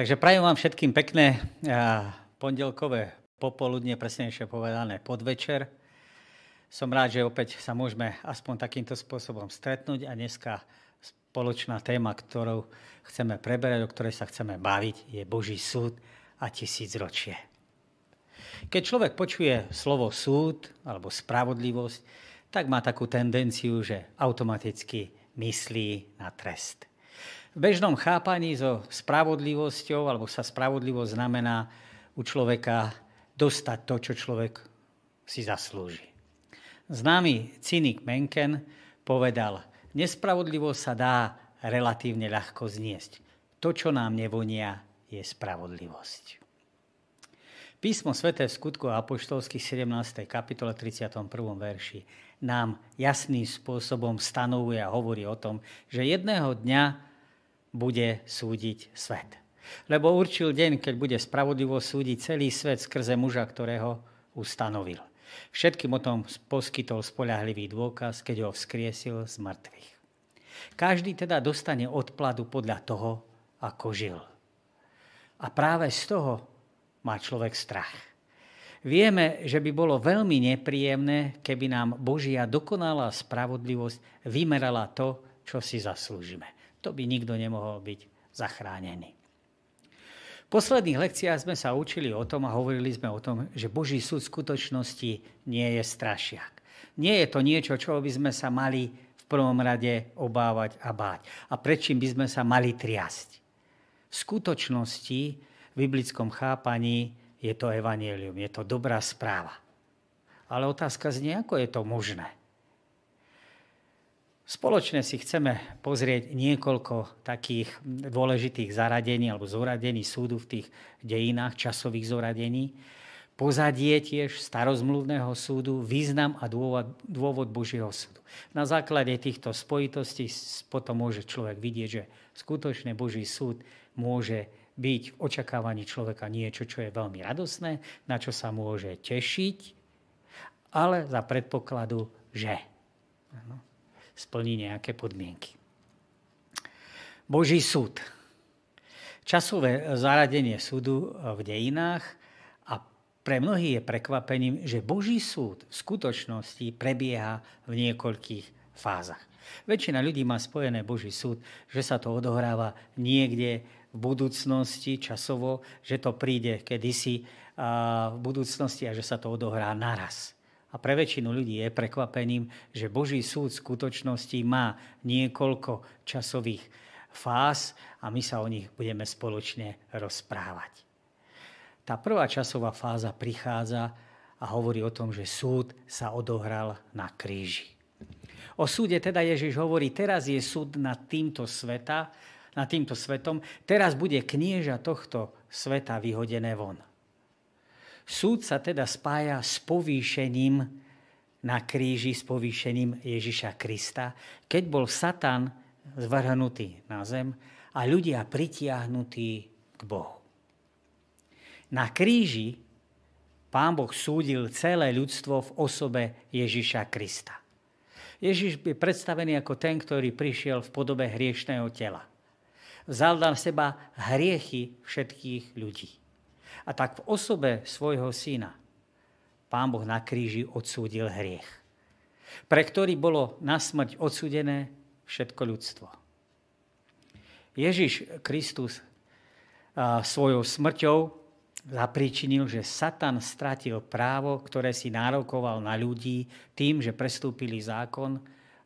Takže prajem vám všetkým pekné pondelkové popoludne, presnejšie povedané podvečer. Som rád, že opäť sa môžeme aspoň takýmto spôsobom stretnúť a dneska spoločná téma, ktorou chceme preberať, o ktorej sa chceme baviť, je Boží súd a tisícročie. Keď človek počuje slovo súd alebo spravodlivosť, tak má takú tendenciu, že automaticky myslí na trest. V bežnom chápaní so spravodlivosťou, alebo sa spravodlivosť znamená u človeka dostať to, čo človek si zaslúži. Známy cynik Menken povedal, nespravodlivosť sa dá relatívne ľahko zniesť. To, čo nám nevonia, je spravodlivosť. Písmo Sveté v skutku apoštolských 17. kapitole 31. verši nám jasným spôsobom stanovuje a hovorí o tom, že jedného dňa bude súdiť svet. Lebo určil deň, keď bude spravodlivo súdiť celý svet skrze muža, ktorého ustanovil. Všetkým o tom poskytol spolahlivý dôkaz, keď ho vzkriesil z mŕtvych. Každý teda dostane odpladu podľa toho, ako žil. A práve z toho má človek strach. Vieme, že by bolo veľmi nepríjemné, keby nám Božia dokonalá spravodlivosť vymerala to, čo si zaslúžime to by nikto nemohol byť zachránený. V posledných lekciách sme sa učili o tom a hovorili sme o tom, že Boží súd skutočnosti nie je strašiak. Nie je to niečo, čo by sme sa mali v prvom rade obávať a báť. A prečím by sme sa mali triasť. V skutočnosti, v biblickom chápaní, je to evanielium, je to dobrá správa. Ale otázka znie, ako je to možné. Spoločne si chceme pozrieť niekoľko takých dôležitých zaradení alebo zoradení súdu v tých dejinách, časových zoradení. Pozadie tiež starozmluvného súdu, význam a dôvod, dôvod Božieho súdu. Na základe týchto spojitostí potom môže človek vidieť, že skutočne Boží súd môže byť v očakávaní človeka niečo, čo je veľmi radosné, na čo sa môže tešiť, ale za predpokladu, že. Ano splní nejaké podmienky. Boží súd. Časové zaradenie súdu v dejinách a pre mnohých je prekvapením, že Boží súd v skutočnosti prebieha v niekoľkých fázach. Väčšina ľudí má spojené Boží súd, že sa to odohráva niekde v budúcnosti časovo, že to príde kedysi v budúcnosti a že sa to odohrá naraz. A pre väčšinu ľudí je prekvapením, že Boží súd v skutočnosti má niekoľko časových fáz a my sa o nich budeme spoločne rozprávať. Tá prvá časová fáza prichádza a hovorí o tom, že súd sa odohral na kríži. O súde teda Ježiš hovorí, teraz je súd nad týmto sveta, nad týmto svetom, teraz bude knieža tohto sveta vyhodené von. Súd sa teda spája s povýšením na kríži, s povýšením Ježiša Krista, keď bol Satan zvrhnutý na zem a ľudia pritiahnutí k Bohu. Na kríži Pán Boh súdil celé ľudstvo v osobe Ježiša Krista. Ježiš je predstavený ako ten, ktorý prišiel v podobe hriešného tela. Vzal na seba hriechy všetkých ľudí. A tak v osobe svojho syna Pán Boh na kríži odsúdil hriech, pre ktorý bolo na smrť odsúdené všetko ľudstvo. Ježiš Kristus svojou smrťou zapríčinil, že Satan stratil právo, ktoré si nárokoval na ľudí tým, že prestúpili zákon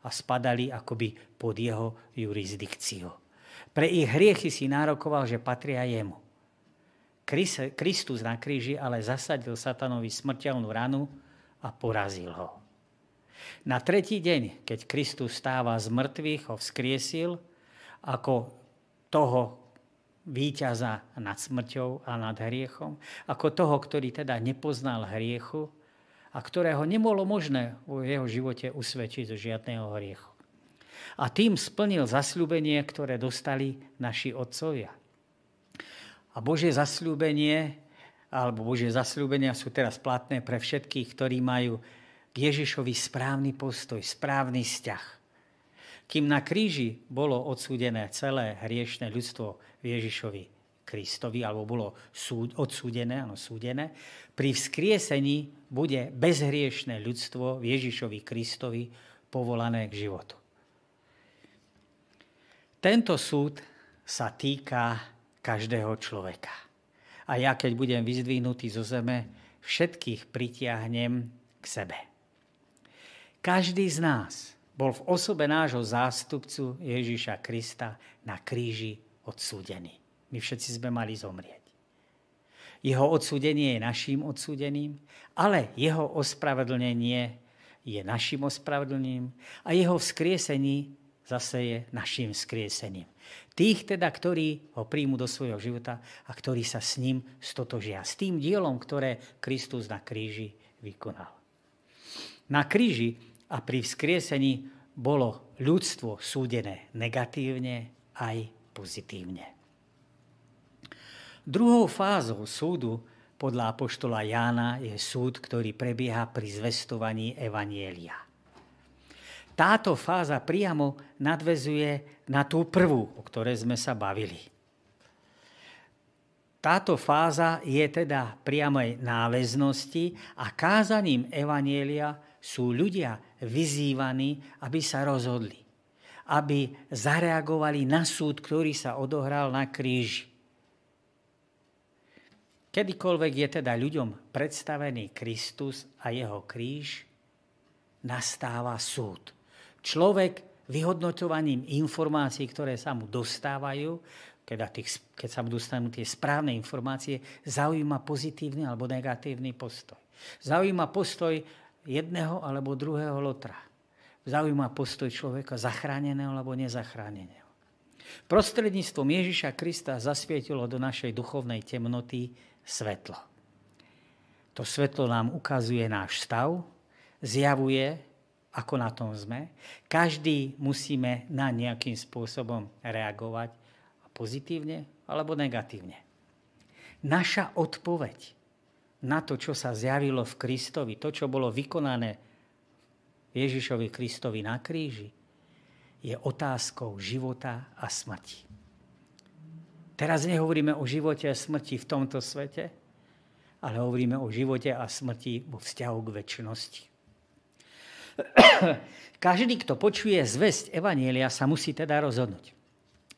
a spadali akoby pod jeho jurisdikciu. Pre ich hriechy si nárokoval, že patria jemu. Kristus na kríži ale zasadil satanovi smrteľnú ranu a porazil ho. Na tretí deň, keď Kristus stáva z mŕtvych, ho vzkriesil ako toho víťaza nad smrťou a nad hriechom, ako toho, ktorý teda nepoznal hriechu a ktorého nebolo možné v jeho živote usvedčiť zo žiadného hriechu. A tým splnil zasľúbenie, ktoré dostali naši otcovia – a Božie zasľúbenie, alebo Božie zasľúbenia sú teraz platné pre všetkých, ktorí majú k Ježišovi správny postoj, správny vzťah. Kým na kríži bolo odsúdené celé hriešne ľudstvo v Ježišovi Kristovi, alebo bolo súd, odsúdené, áno, súdené, pri vzkriesení bude bezhriešné ľudstvo v Ježišovi Kristovi povolané k životu. Tento súd sa týka každého človeka. A ja, keď budem vyzdvihnutý zo zeme, všetkých pritiahnem k sebe. Každý z nás bol v osobe nášho zástupcu Ježíša Krista na kríži odsúdený. My všetci sme mali zomrieť. Jeho odsúdenie je naším odsúdením, ale jeho ospravedlnenie je našim ospravedlnením a jeho vzkriesení zase je našim vzkriesením. Tých teda, ktorí ho príjmu do svojho života a ktorí sa s ním stotožia. S tým dielom, ktoré Kristus na kríži vykonal. Na kríži a pri vzkriesení bolo ľudstvo súdené negatívne aj pozitívne. Druhou fázou súdu podľa apoštola Jána je súd, ktorý prebieha pri zvestovaní Evanielia. Táto fáza priamo nadvezuje na tú prvú, o ktorej sme sa bavili. Táto fáza je teda priamej náväznosti a kázaním Evanielia sú ľudia vyzývaní, aby sa rozhodli, aby zareagovali na súd, ktorý sa odohral na kríži Kedykoľvek je teda ľuďom predstavený Kristus a jeho kríž, nastáva súd. Človek vyhodnotovaním informácií, ktoré sa mu dostávajú, keď, tých, keď sa mu dostanú tie správne informácie, zaujíma pozitívny alebo negatívny postoj. Zaujíma postoj jedného alebo druhého lotra. Zaujíma postoj človeka zachráneného alebo nezachráneného. Prostredníctvom Ježiša Krista zasvietilo do našej duchovnej temnoty svetlo. To svetlo nám ukazuje náš stav, zjavuje, ako na tom sme. Každý musíme na nejakým spôsobom reagovať pozitívne alebo negatívne. Naša odpoveď na to, čo sa zjavilo v Kristovi, to, čo bolo vykonané Ježišovi Kristovi na kríži, je otázkou života a smrti. Teraz nehovoríme o živote a smrti v tomto svete, ale hovoríme o živote a smrti vo vzťahu k väčšnosti. Každý, kto počuje zväzť Evanielia, sa musí teda rozhodnúť.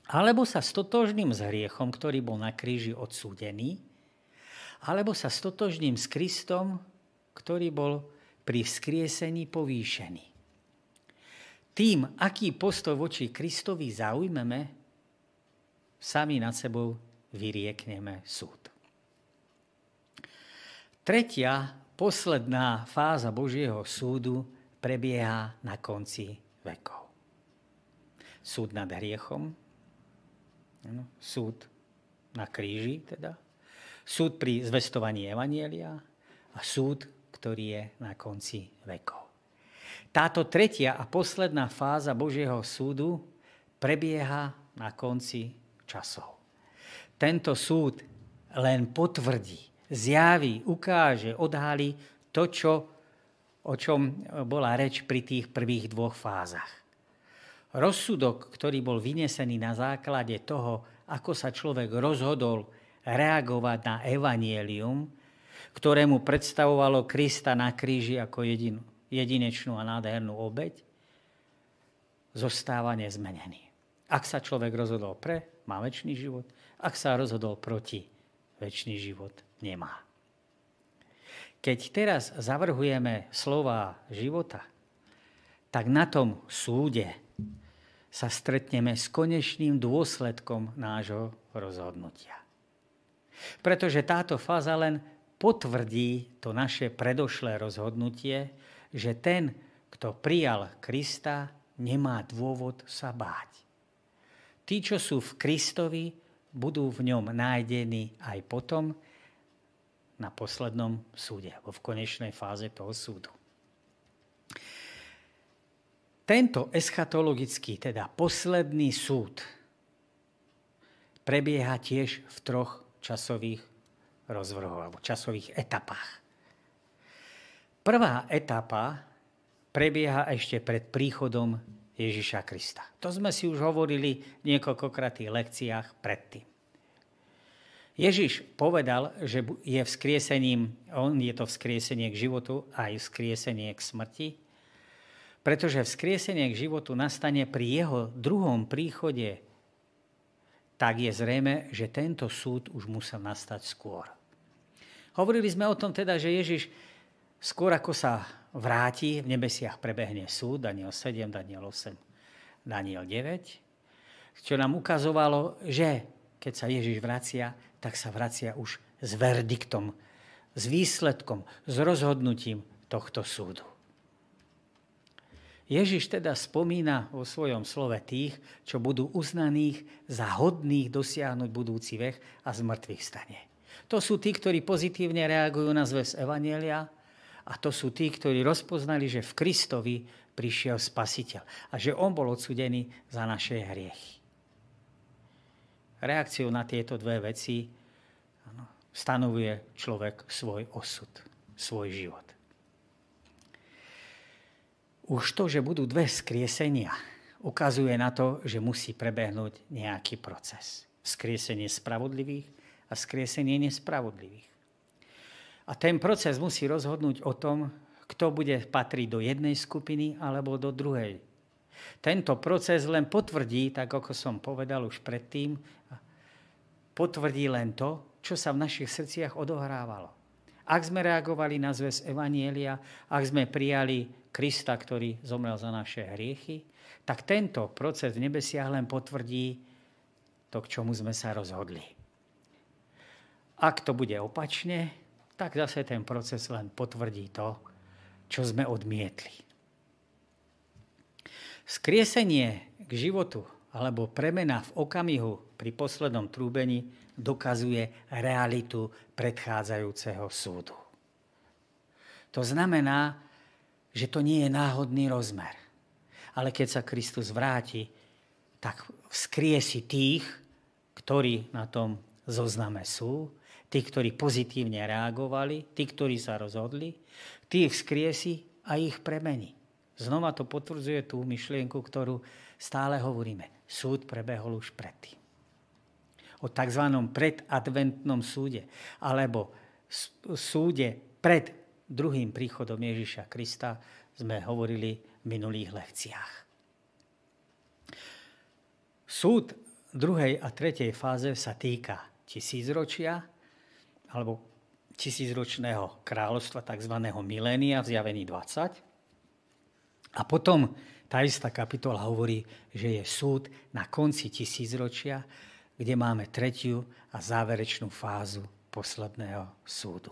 Alebo sa stotožným s hriechom, ktorý bol na kríži odsúdený, alebo sa stotožným s Kristom, ktorý bol pri vzkriesení povýšený. Tým, aký postoj voči Kristovi zaujmeme, sami nad sebou vyriekneme súd. Tretia, posledná fáza Božieho súdu prebieha na konci vekov. Súd nad hriechom, súd na kríži teda, súd pri zvestovaní Evanielia a súd, ktorý je na konci vekov. Táto tretia a posledná fáza Božieho súdu prebieha na konci časov. Tento súd len potvrdí, zjaví, ukáže, odhalí to, čo, o čom bola reč pri tých prvých dvoch fázach. Rozsudok, ktorý bol vynesený na základe toho, ako sa človek rozhodol reagovať na evanielium, ktorému predstavovalo Krista na kríži ako jedin, jedinečnú a nádhernú obeď, zostáva nezmenený. Ak sa človek rozhodol pre, má väčší život. Ak sa rozhodol proti, väčší život nemá. Keď teraz zavrhujeme slova života, tak na tom súde sa stretneme s konečným dôsledkom nášho rozhodnutia. Pretože táto fáza len potvrdí to naše predošlé rozhodnutie, že ten, kto prijal Krista, nemá dôvod sa báť. Tí, čo sú v Kristovi, budú v ňom nájdení aj potom na poslednom súde, alebo v konečnej fáze toho súdu. Tento eschatologický, teda posledný súd, prebieha tiež v troch časových rozvrhoch alebo časových etapách. Prvá etapa prebieha ešte pred príchodom Ježiša Krista. To sme si už hovorili v lekciách predtým. Ježiš povedal, že je vzkriesením, on je to vzkriesenie k životu aj vzkriesenie k smrti, pretože vzkriesenie k životu nastane pri jeho druhom príchode, tak je zrejme, že tento súd už musel nastať skôr. Hovorili sme o tom teda, že Ježiš skôr ako sa vráti, v nebesiach prebehne súd, Daniel 7, Daniel 8, Daniel 9, čo nám ukazovalo, že keď sa Ježiš vracia, tak sa vracia už s verdiktom, s výsledkom, s rozhodnutím tohto súdu. Ježiš teda spomína vo svojom slove tých, čo budú uznaných za hodných dosiahnuť budúci vek a z mŕtvych stane. To sú tí, ktorí pozitívne reagujú na zväz Evanielia a to sú tí, ktorí rozpoznali, že v Kristovi prišiel Spasiteľ a že On bol odsudený za naše hriechy reakciou na tieto dve veci stanovuje človek svoj osud, svoj život. Už to, že budú dve skriesenia, ukazuje na to, že musí prebehnúť nejaký proces. Skriesenie spravodlivých a skriesenie nespravodlivých. A ten proces musí rozhodnúť o tom, kto bude patriť do jednej skupiny alebo do druhej. Tento proces len potvrdí, tak ako som povedal už predtým, potvrdí len to, čo sa v našich srdciach odohrávalo. Ak sme reagovali na zväz Evanielia, ak sme prijali Krista, ktorý zomrel za naše hriechy, tak tento proces v nebesiach len potvrdí to, k čomu sme sa rozhodli. Ak to bude opačne, tak zase ten proces len potvrdí to, čo sme odmietli. Skriesenie k životu alebo premena v okamihu pri poslednom trúbení dokazuje realitu predchádzajúceho súdu. To znamená, že to nie je náhodný rozmer. Ale keď sa Kristus vráti, tak vzkriesi tých, ktorí na tom zozname sú, tí, ktorí pozitívne reagovali, tí, ktorí sa rozhodli, tých vzkriesi a ich premení. Znova to potvrdzuje tú myšlienku, ktorú stále hovoríme. Súd prebehol už predtým o tzv. predadventnom súde alebo súde pred druhým príchodom Ježiša Krista sme hovorili v minulých lekciách. Súd druhej a tretej fáze sa týka tisícročia alebo tisícročného kráľovstva, tzv. milénia v zjavení 20. A potom tá istá kapitola hovorí, že je súd na konci tisícročia, kde máme tretiu a záverečnú fázu posledného súdu.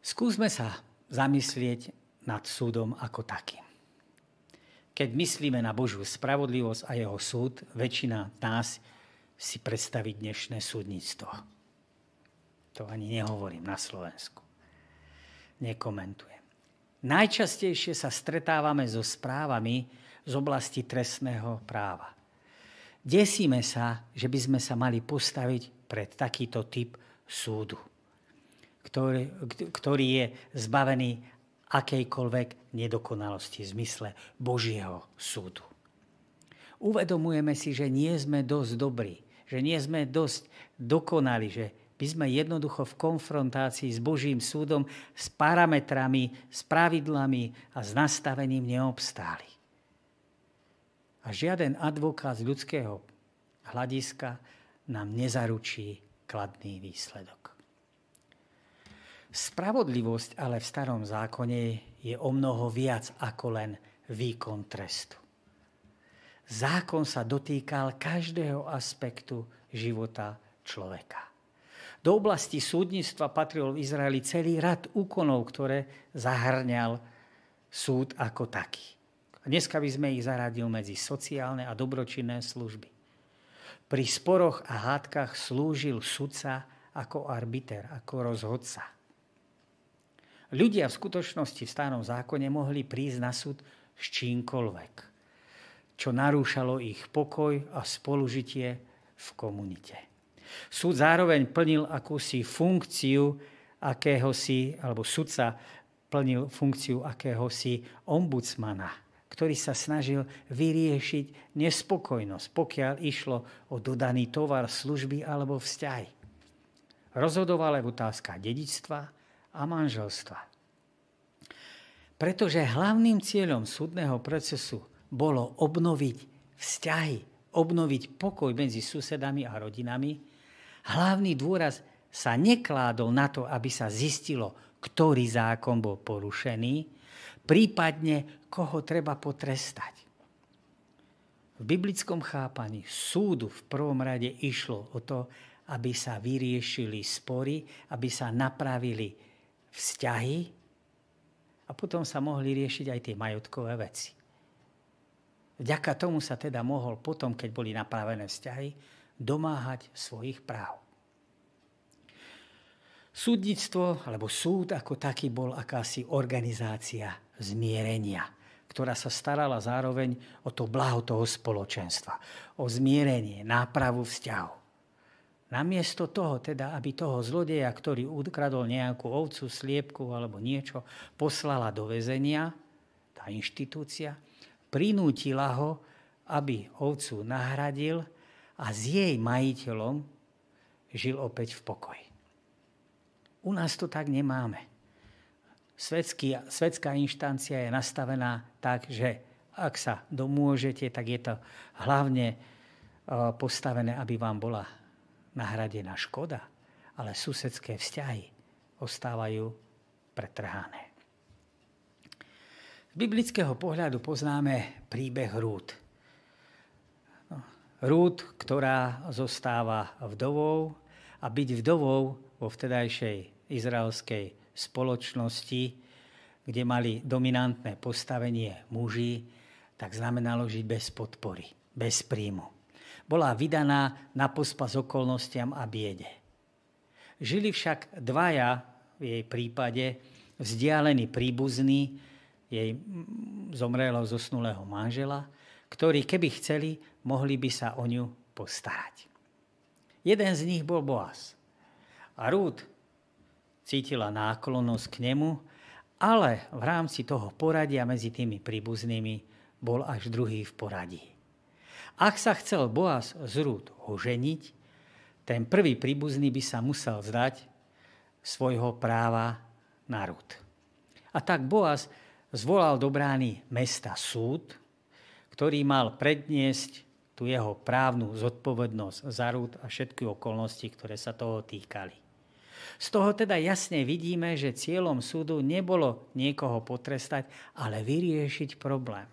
Skúsme sa zamyslieť nad súdom ako takým. Keď myslíme na Božiu spravodlivosť a jeho súd, väčšina nás si predstaví dnešné súdnictvo. To ani nehovorím na Slovensku. Nekomentujem. Najčastejšie sa stretávame so správami z oblasti trestného práva. Desíme sa, že by sme sa mali postaviť pred takýto typ súdu, ktorý, ktorý je zbavený akejkoľvek nedokonalosti v zmysle Božieho súdu. Uvedomujeme si, že nie sme dosť dobrí, že nie sme dosť dokonali, že by sme jednoducho v konfrontácii s Božím súdom, s parametrami, s pravidlami a s nastavením neobstáli. A žiaden advokát z ľudského hľadiska nám nezaručí kladný výsledok. Spravodlivosť ale v starom zákone je o mnoho viac ako len výkon trestu. Zákon sa dotýkal každého aspektu života človeka. Do oblasti súdnictva patril v Izraeli celý rad úkonov, ktoré zahrňal súd ako taký. Dneska by sme ich zaradil medzi sociálne a dobročinné služby. Pri sporoch a hádkach slúžil sudca ako arbiter, ako rozhodca. Ľudia v skutočnosti v starom zákone mohli prísť na súd s čímkoľvek, čo narúšalo ich pokoj a spolužitie v komunite. Súd zároveň plnil akúsi funkciu akéhosi, alebo sudca plnil funkciu akéhosi ombudsmana, ktorý sa snažil vyriešiť nespokojnosť, pokiaľ išlo o dodaný tovar, služby alebo vzťahy. Rozhodoval aj v dedictva a manželstva. Pretože hlavným cieľom súdneho procesu bolo obnoviť vzťahy, obnoviť pokoj medzi susedami a rodinami, hlavný dôraz sa nekládol na to, aby sa zistilo, ktorý zákon bol porušený, prípadne koho treba potrestať. V biblickom chápaní súdu v prvom rade išlo o to, aby sa vyriešili spory, aby sa napravili vzťahy a potom sa mohli riešiť aj tie majotkové veci. Vďaka tomu sa teda mohol potom, keď boli napravené vzťahy, domáhať svojich práv. Súdnictvo alebo súd ako taký bol akási organizácia zmierenia, ktorá sa starala zároveň o to blaho toho spoločenstva, o zmierenie, nápravu vzťahov. Namiesto toho, teda, aby toho zlodeja, ktorý ukradol nejakú ovcu, sliepku alebo niečo, poslala do väzenia, tá inštitúcia, prinútila ho, aby ovcu nahradil a s jej majiteľom žil opäť v pokoji. U nás to tak nemáme. Svetský, svetská inštancia je nastavená tak, že ak sa domôžete, tak je to hlavne e, postavené, aby vám bola nahradená škoda, ale susedské vzťahy ostávajú pretrhané. Z biblického pohľadu poznáme príbeh Rút. Rút, ktorá zostáva vdovou a byť vdovou vo vtedajšej izraelskej spoločnosti, kde mali dominantné postavenie muži, tak znamenalo žiť bez podpory, bez príjmu. Bola vydaná na pospas okolnostiam a biede. Žili však dvaja v jej prípade vzdialení príbuzní jej zomrelého zosnulého manžela, ktorí keby chceli, mohli by sa o ňu postarať. Jeden z nich bol Boaz. A Rút cítila náklonnosť k nemu, ale v rámci toho poradia medzi tými príbuznými bol až druhý v poradí. Ak sa chcel Boaz z Rúd oženiť, ten prvý príbuzný by sa musel zdať svojho práva na Rúd. A tak Boaz zvolal do brány mesta súd, ktorý mal predniesť tú jeho právnu zodpovednosť za Rúd a všetky okolnosti, ktoré sa toho týkali. Z toho teda jasne vidíme, že cieľom súdu nebolo niekoho potrestať, ale vyriešiť problém.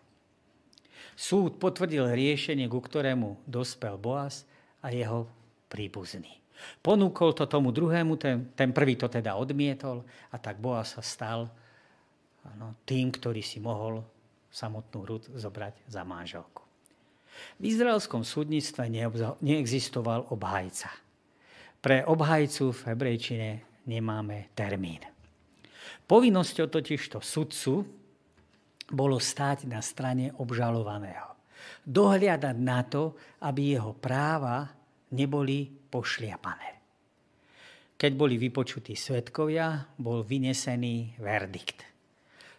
Súd potvrdil riešenie, ku ktorému dospel Boaz a jeho príbuzný. Ponúkol to tomu druhému, ten, ten prvý to teda odmietol a tak Boaz sa stal ano, tým, ktorý si mohol samotnú Rud zobrať za manželku. V izraelskom súdnictve neexistoval obhajca. Pre obhajcu v hebrejčine nemáme termín. Povinnosťou totižto sudcu bolo stáť na strane obžalovaného. Dohliadať na to, aby jeho práva neboli pošliapané. Keď boli vypočutí svetkovia, bol vynesený verdikt.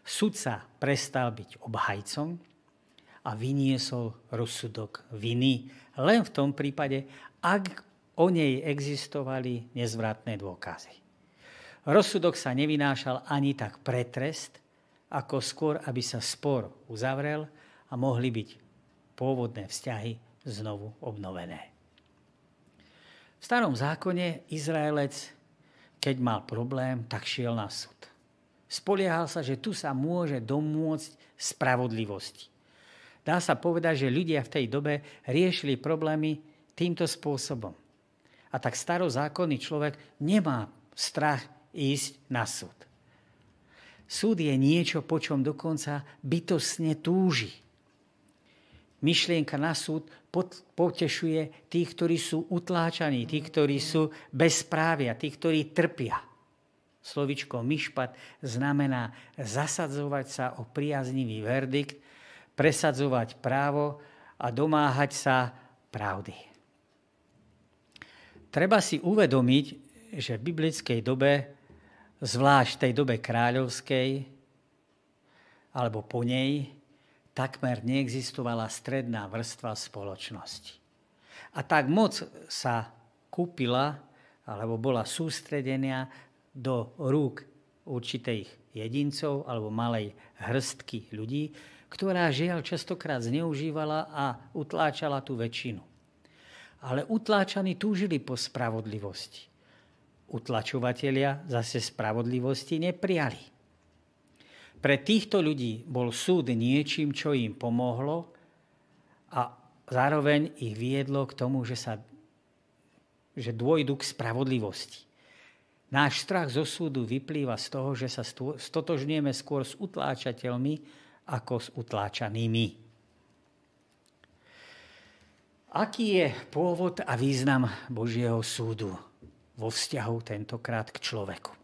Sudca prestal byť obhajcom a vyniesol rozsudok viny len v tom prípade, ak o nej existovali nezvratné dôkazy. Rozsudok sa nevynášal ani tak pre trest, ako skôr, aby sa spor uzavrel a mohli byť pôvodné vzťahy znovu obnovené. V starom zákone Izraelec, keď mal problém, tak šiel na súd. Spoliehal sa, že tu sa môže domôcť spravodlivosti. Dá sa povedať, že ľudia v tej dobe riešili problémy týmto spôsobom. A tak starozákonný človek nemá strach ísť na súd. Súd je niečo, po čom dokonca bytostne túži. Myšlienka na súd potešuje tých, ktorí sú utláčaní, tých, ktorí sú bezprávia, tých, ktorí trpia. Slovičko myšpat znamená zasadzovať sa o priaznivý verdikt, presadzovať právo a domáhať sa pravdy. Treba si uvedomiť, že v biblickej dobe, zvlášť v tej dobe kráľovskej, alebo po nej, takmer neexistovala stredná vrstva spoločnosti. A tak moc sa kúpila, alebo bola sústredenia do rúk určitých jedincov alebo malej hrstky ľudí, ktorá žiaľ častokrát zneužívala a utláčala tú väčšinu. Ale utláčaní túžili po spravodlivosti. Utlačovatelia zase spravodlivosti neprijali. Pre týchto ľudí bol súd niečím, čo im pomohlo a zároveň ich viedlo k tomu, že, sa, že dôjdu k spravodlivosti. Náš strach zo súdu vyplýva z toho, že sa stotožňujeme skôr s utláčateľmi ako s utláčanými. Aký je pôvod a význam Božieho súdu vo vzťahu tentokrát k človeku?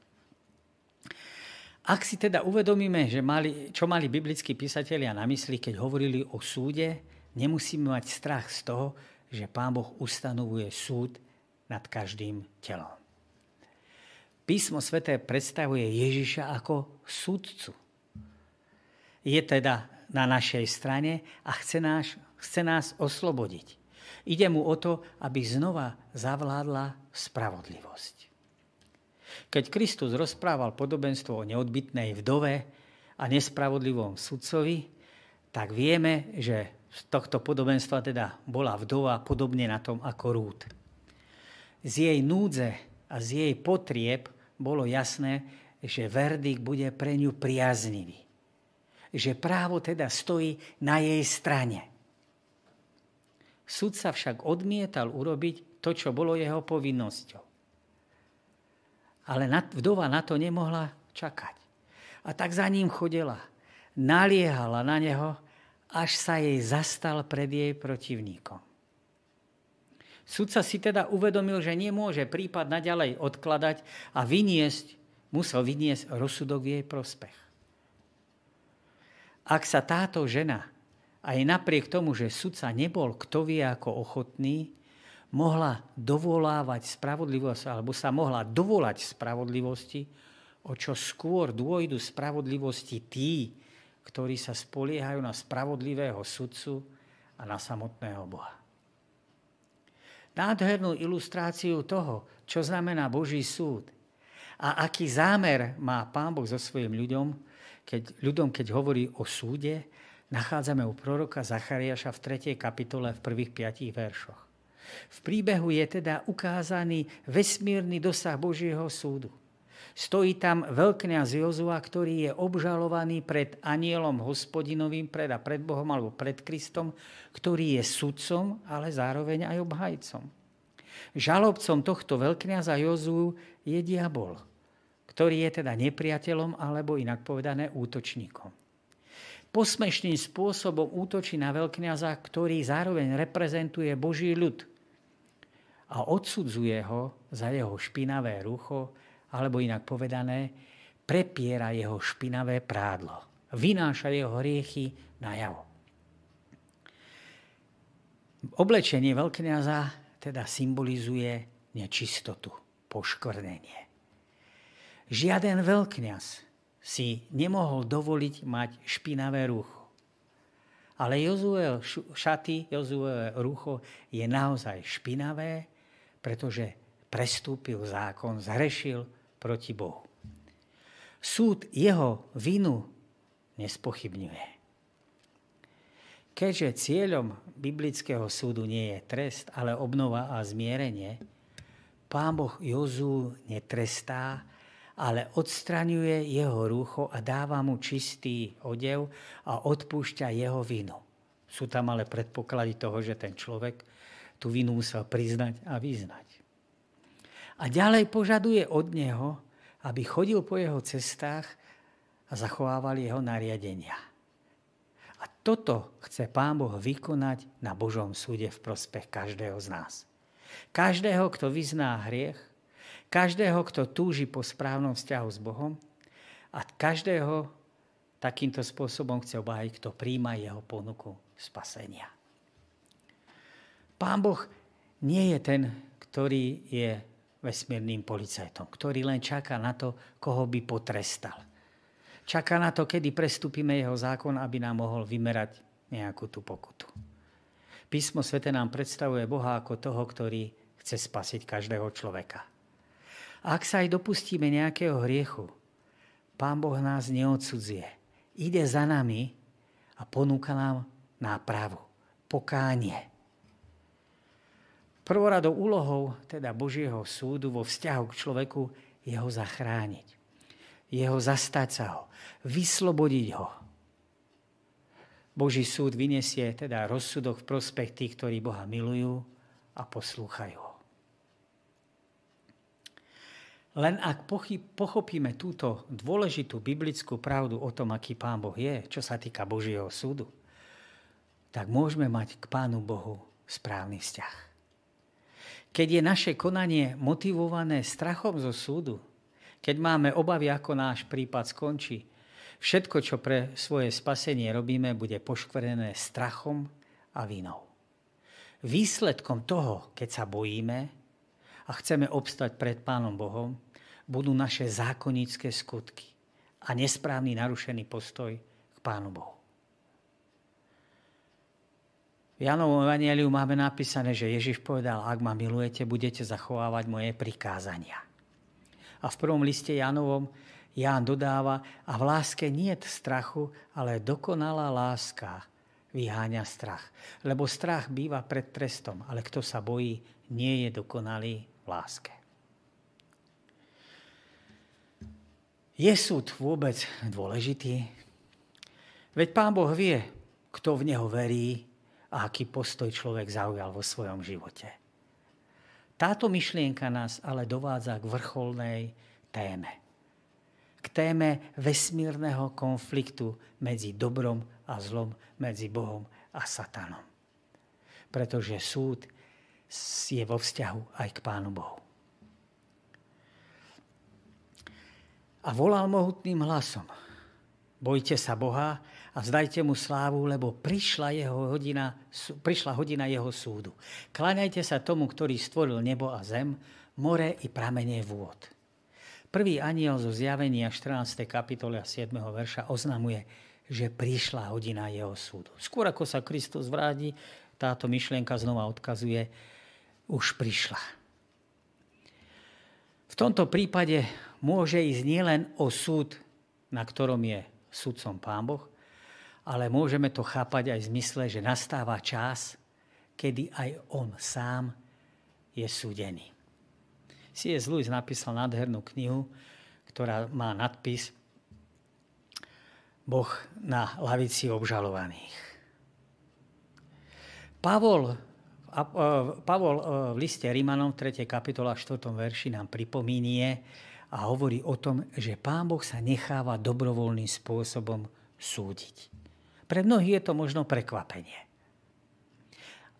Ak si teda uvedomíme, že mali, čo mali biblickí písatelia na mysli, keď hovorili o súde, nemusíme mať strach z toho, že Pán Boh ustanovuje súd nad každým telom. Písmo sveté predstavuje Ježiša ako súdcu. Je teda na našej strane a chce, nás, chce nás oslobodiť. Ide mu o to, aby znova zavládla spravodlivosť. Keď Kristus rozprával podobenstvo o neodbitnej vdove a nespravodlivom sudcovi, tak vieme, že z tohto podobenstva teda bola vdova podobne na tom ako Rút. Z jej núdze a z jej potrieb bolo jasné, že verdikt bude pre ňu priaznivý. Že právo teda stojí na jej strane. Súd sa však odmietal urobiť to, čo bolo jeho povinnosťou. Ale vdova na to nemohla čakať. A tak za ním chodila. Naliehala na neho, až sa jej zastal pred jej protivníkom. Sudca si teda uvedomil, že nemôže prípad naďalej odkladať a vyniesť, musel vyniesť rozsudok v jej prospech. Ak sa táto žena, aj napriek tomu, že sudca nebol kto vie ako ochotný, mohla dovolávať spravodlivosť, alebo sa mohla dovolať spravodlivosti, o čo skôr dôjdu spravodlivosti tí, ktorí sa spoliehajú na spravodlivého sudcu a na samotného Boha nádhernú ilustráciu toho, čo znamená Boží súd a aký zámer má Pán Boh so svojim ľuďom, keď, ľuďom, keď hovorí o súde, nachádzame u proroka Zachariáša v 3. kapitole v prvých 5 veršoch. V príbehu je teda ukázaný vesmírny dosah Božieho súdu. Stojí tam veľkňaz Jozua, ktorý je obžalovaný pred anielom hospodinovým, pred a pred Bohom alebo pred Kristom, ktorý je sudcom, ale zároveň aj obhajcom. Žalobcom tohto veľkňaza Jozu je diabol, ktorý je teda nepriateľom alebo inak povedané útočníkom. Posmešným spôsobom útočí na veľkňaza, ktorý zároveň reprezentuje Boží ľud a odsudzuje ho za jeho špinavé rucho, alebo inak povedané, prepiera jeho špinavé prádlo. Vynáša jeho hriechy na javo. Oblečenie veľkňaza teda symbolizuje nečistotu, poškvrnenie. Žiaden veľkňaz si nemohol dovoliť mať špinavé rucho. Ale Jozue šaty, Jozue rucho je naozaj špinavé, pretože prestúpil zákon, zhrešil proti Bohu. Súd jeho vinu nespochybňuje. Keďže cieľom biblického súdu nie je trest, ale obnova a zmierenie, Pán Boh Jozu netrestá, ale odstraňuje jeho rúcho a dáva mu čistý odev a odpúšťa jeho vinu. Sú tam ale predpoklady toho, že ten človek tú vinu musel priznať a vyznať. A ďalej požaduje od neho, aby chodil po jeho cestách a zachovával jeho nariadenia. A toto chce Pán Boh vykonať na Božom súde v prospech každého z nás. Každého, kto vyzná hriech, každého, kto túži po správnom vzťahu s Bohom a každého takýmto spôsobom chce obhájiť, kto príjma jeho ponuku spasenia. Pán Boh nie je ten, ktorý je vesmírnym policajtom, ktorý len čaká na to, koho by potrestal. Čaká na to, kedy prestúpime jeho zákon, aby nám mohol vymerať nejakú tú pokutu. Písmo svete nám predstavuje Boha ako toho, ktorý chce spasiť každého človeka. A ak sa aj dopustíme nejakého hriechu, Pán Boh nás neodsudzuje. Ide za nami a ponúka nám nápravu, pokánie. Prvoradou úlohou teda Božieho súdu vo vzťahu k človeku je ho zachrániť. Jeho zastať sa ho, vyslobodiť ho. Boží súd vyniesie teda rozsudok v prospech tých, ktorí Boha milujú a poslúchajú ho. Len ak pochopíme túto dôležitú biblickú pravdu o tom, aký Pán Boh je, čo sa týka Božieho súdu, tak môžeme mať k Pánu Bohu správny vzťah. Keď je naše konanie motivované strachom zo súdu, keď máme obavy, ako náš prípad skončí, všetko, čo pre svoje spasenie robíme, bude poškvrnené strachom a vinou. Výsledkom toho, keď sa bojíme a chceme obstať pred Pánom Bohom, budú naše zákonické skutky a nesprávny narušený postoj k Pánu Bohu. V Janovom evangeliu máme napísané, že Ježiš povedal, ak ma milujete, budete zachovávať moje prikázania. A v prvom liste Janovom Ján dodáva, a v láske nie je strachu, ale dokonalá láska vyháňa strach. Lebo strach býva pred trestom, ale kto sa bojí, nie je dokonalý v láske. Je súd vôbec dôležitý? Veď Pán Boh vie, kto v Neho verí a aký postoj človek zaujal vo svojom živote. Táto myšlienka nás ale dovádza k vrcholnej téme. K téme vesmírneho konfliktu medzi dobrom a zlom, medzi Bohom a Satanom. Pretože súd je vo vzťahu aj k Pánu Bohu. A volal mohutným hlasom. Bojte sa Boha a vzdajte mu slávu, lebo prišla, jeho hodina, prišla hodina jeho súdu. Kláňajte sa tomu, ktorý stvoril nebo a zem, more i pramene vôd. Prvý aniel zo zjavenia 14. kapitoly a 7. verša oznamuje, že prišla hodina jeho súdu. Skôr ako sa Kristus vráti, táto myšlienka znova odkazuje, už prišla. V tomto prípade môže ísť nielen o súd, na ktorom je sudcom Pán Boh, ale môžeme to chápať aj v zmysle, že nastáva čas, kedy aj on sám je súdený. C.S. Lewis napísal nádhernú knihu, ktorá má nadpis Boh na lavici obžalovaných. Pavol, Pavol v liste Rímanom 3. kapitola 4. verši nám pripomínie a hovorí o tom, že Pán Boh sa necháva dobrovoľným spôsobom súdiť. Pre mnohých je to možno prekvapenie.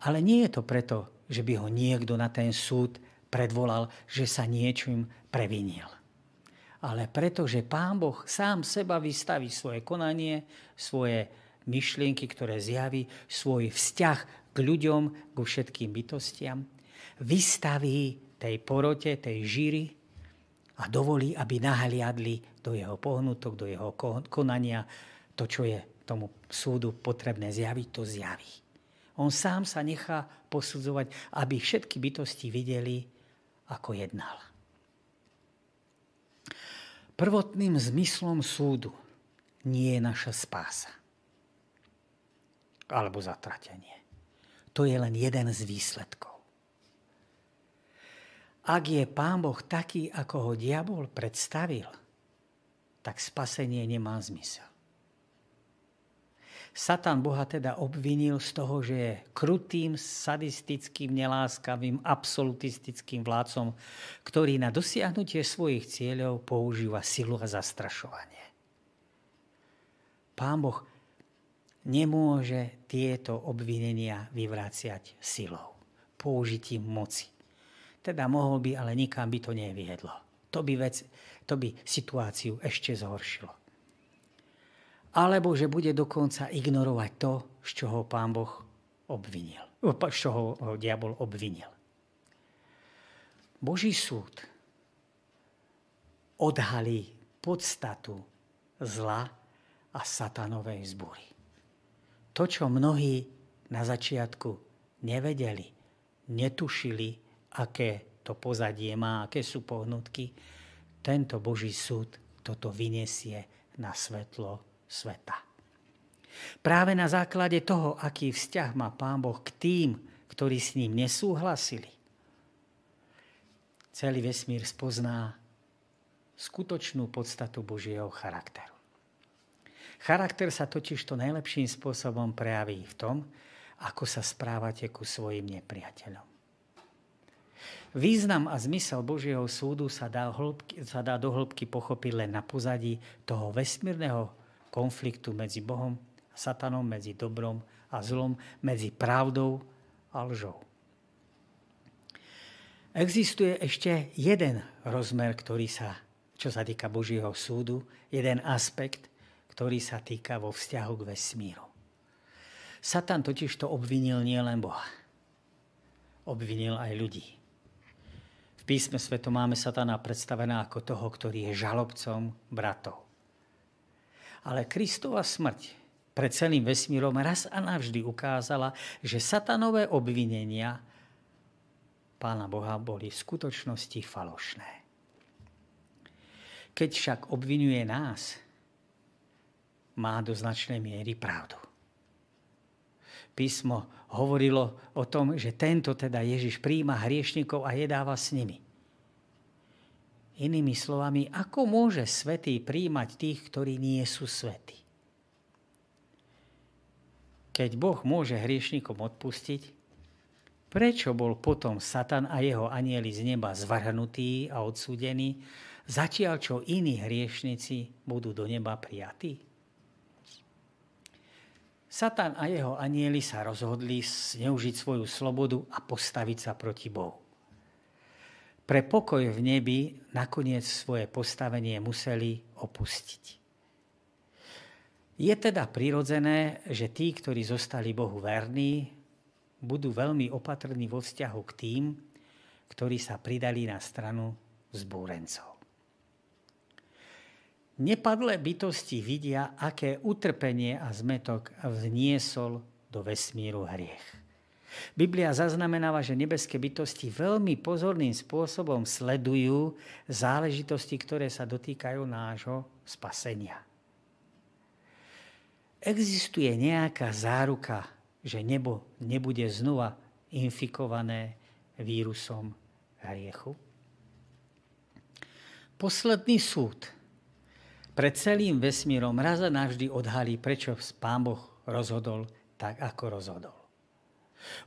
Ale nie je to preto, že by ho niekto na ten súd predvolal, že sa niečím previnil. Ale preto, že Pán Boh sám seba vystaví svoje konanie, svoje myšlienky, ktoré zjaví, svoj vzťah k ľuďom, ku všetkým bytostiam, vystaví tej porote, tej žíry a dovolí, aby nahliadli do jeho pohnutok, do jeho konania, to, čo je tomu súdu potrebné zjaviť, to zjaví. On sám sa nechá posudzovať, aby všetky bytosti videli, ako jednal. Prvotným zmyslom súdu nie je naša spása alebo zatratenie. To je len jeden z výsledkov. Ak je Pán Boh taký, ako ho diabol predstavil, tak spasenie nemá zmysel. Satan Boha teda obvinil z toho, že je krutým, sadistickým, neláskavým, absolutistickým vládcom, ktorý na dosiahnutie svojich cieľov používa silu a zastrašovanie. Pán Boh nemôže tieto obvinenia vyvráciať silou, použitím moci. Teda mohol by, ale nikam by to neviedlo. To by, vec, to by situáciu ešte zhoršilo alebo že bude dokonca ignorovať to, z čoho pán Boh obvinil, z čoho ho diabol obvinil. Boží súd odhalí podstatu zla a satanovej zbúry. To, čo mnohí na začiatku nevedeli, netušili, aké to pozadie má, aké sú pohnutky, tento Boží súd toto vyniesie na svetlo sveta. Práve na základe toho, aký vzťah má Pán Boh k tým, ktorí s ním nesúhlasili, celý vesmír spozná skutočnú podstatu Božieho charakteru. Charakter sa totiž to najlepším spôsobom prejaví v tom, ako sa správate ku svojim nepriateľom. Význam a zmysel Božieho súdu sa dá, hĺbky, sa dá do hĺbky pochopiť len na pozadí toho vesmírneho konfliktu medzi Bohom a Satanom, medzi dobrom a zlom, medzi pravdou a lžou. Existuje ešte jeden rozmer, ktorý sa, čo sa týka Božieho súdu, jeden aspekt, ktorý sa týka vo vzťahu k vesmíru. Satan totiž to obvinil nielen Boha. Obvinil aj ľudí. V písme sveto máme satana predstavená ako toho, ktorý je žalobcom bratov. Ale Kristova smrť pred celým vesmírom raz a navždy ukázala, že satanové obvinenia pána Boha boli v skutočnosti falošné. Keď však obvinuje nás, má do značnej miery pravdu. Písmo hovorilo o tom, že tento teda Ježiš príjma hriešnikov a jedáva s nimi. Inými slovami, ako môže svetý príjmať tých, ktorí nie sú svetí? Keď Boh môže hriešnikom odpustiť, prečo bol potom Satan a jeho anieli z neba zvrhnutí a odsúdení, zatiaľ čo iní hriešnici budú do neba prijatí? Satan a jeho anieli sa rozhodli zneužiť svoju slobodu a postaviť sa proti Bohu. Pre pokoj v nebi nakoniec svoje postavenie museli opustiť. Je teda prirodzené, že tí, ktorí zostali Bohu verní, budú veľmi opatrní vo vzťahu k tým, ktorí sa pridali na stranu zbúrencov. Nepadlé bytosti vidia, aké utrpenie a zmetok vniesol do vesmíru hriech. Biblia zaznamenáva, že nebeské bytosti veľmi pozorným spôsobom sledujú záležitosti, ktoré sa dotýkajú nášho spasenia. Existuje nejaká záruka, že nebo nebude znova infikované vírusom hriechu? Posledný súd pred celým vesmírom raz a navždy odhalí, prečo Pán Boh rozhodol tak, ako rozhodol.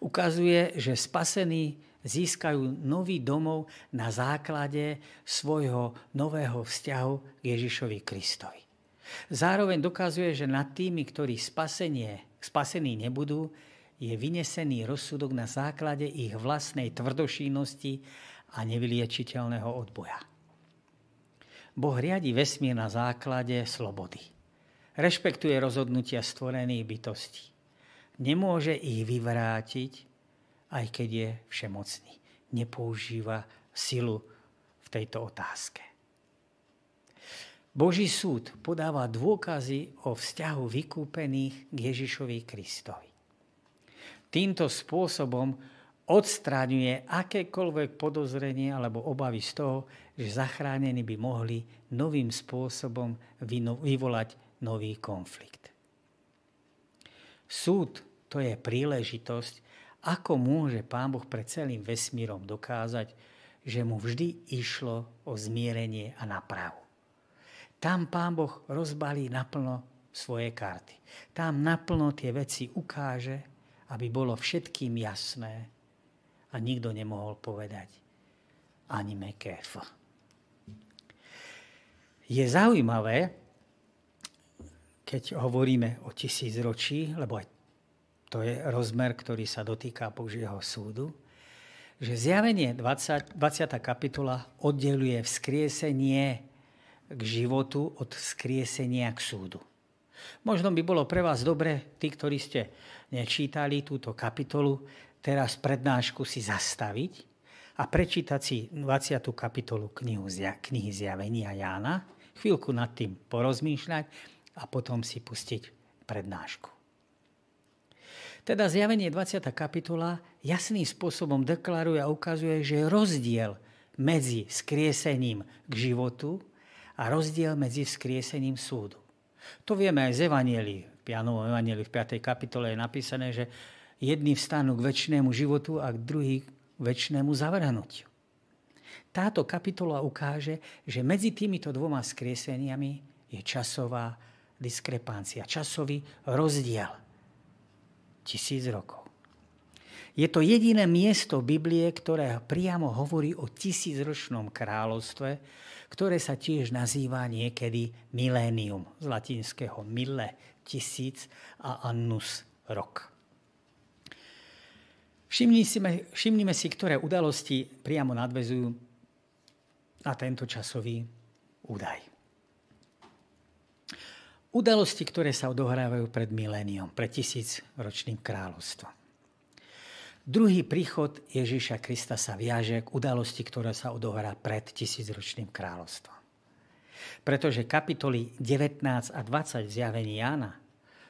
Ukazuje, že spasení získajú nový domov na základe svojho nového vzťahu k Ježišovi Kristovi. Zároveň dokazuje, že nad tými, ktorí spasenie, spasení nebudú, je vynesený rozsudok na základe ich vlastnej tvrdošínosti a nevyliečiteľného odboja. Boh riadi vesmír na základe slobody. Rešpektuje rozhodnutia stvorených bytostí. Nemôže ich vyvrátiť, aj keď je všemocný. Nepoužíva silu v tejto otázke. Boží súd podáva dôkazy o vzťahu vykúpených k Ježišovi Kristovi. Týmto spôsobom odstráňuje akékoľvek podozrenie alebo obavy z toho, že zachránení by mohli novým spôsobom vyvolať nový konflikt. Súd to je príležitosť, ako môže Pán Boh pred celým vesmírom dokázať, že mu vždy išlo o zmierenie a napravu. Tam Pán Boh rozbalí naplno svoje karty. Tam naplno tie veci ukáže, aby bolo všetkým jasné, a nikto nemohol povedať ani meké F. Je zaujímavé, keď hovoríme o tisícročí, lebo aj to je rozmer, ktorý sa dotýka Božieho súdu, že zjavenie 20, 20. kapitola oddeluje vzkriesenie k životu od vzkriesenia k súdu. Možno by bolo pre vás dobre, tí, ktorí ste nečítali túto kapitolu, teraz prednášku si zastaviť a prečítať si 20. kapitolu knihu, knihy Zjavenia Jána, chvíľku nad tým porozmýšľať a potom si pustiť prednášku. Teda zjavenie 20. kapitola jasným spôsobom deklaruje a ukazuje, že je rozdiel medzi skriesením k životu a rozdiel medzi vzkriesením súdu. To vieme aj z Evanielii. V Jánovom Evanielii v 5. kapitole je napísané, že jedni vstanú k väčšnému životu a druhý k väčšnému zavrhnutiu. Táto kapitola ukáže, že medzi týmito dvoma skrieseniami je časová diskrepancia, časový rozdiel tisíc rokov. Je to jediné miesto Biblie, ktoré priamo hovorí o tisícročnom kráľovstve, ktoré sa tiež nazýva niekedy milénium, z latinského mille, tisíc a annus rok. Všimnime, si, ktoré udalosti priamo nadvezujú na tento časový údaj. Udalosti, ktoré sa odohrávajú pred miléniom, pred tisícročným kráľovstvom. Druhý príchod Ježíša Krista sa viaže k udalosti, ktorá sa odohrá pred tisícročným kráľovstvom. Pretože kapitoly 19 a 20 zjavení Jána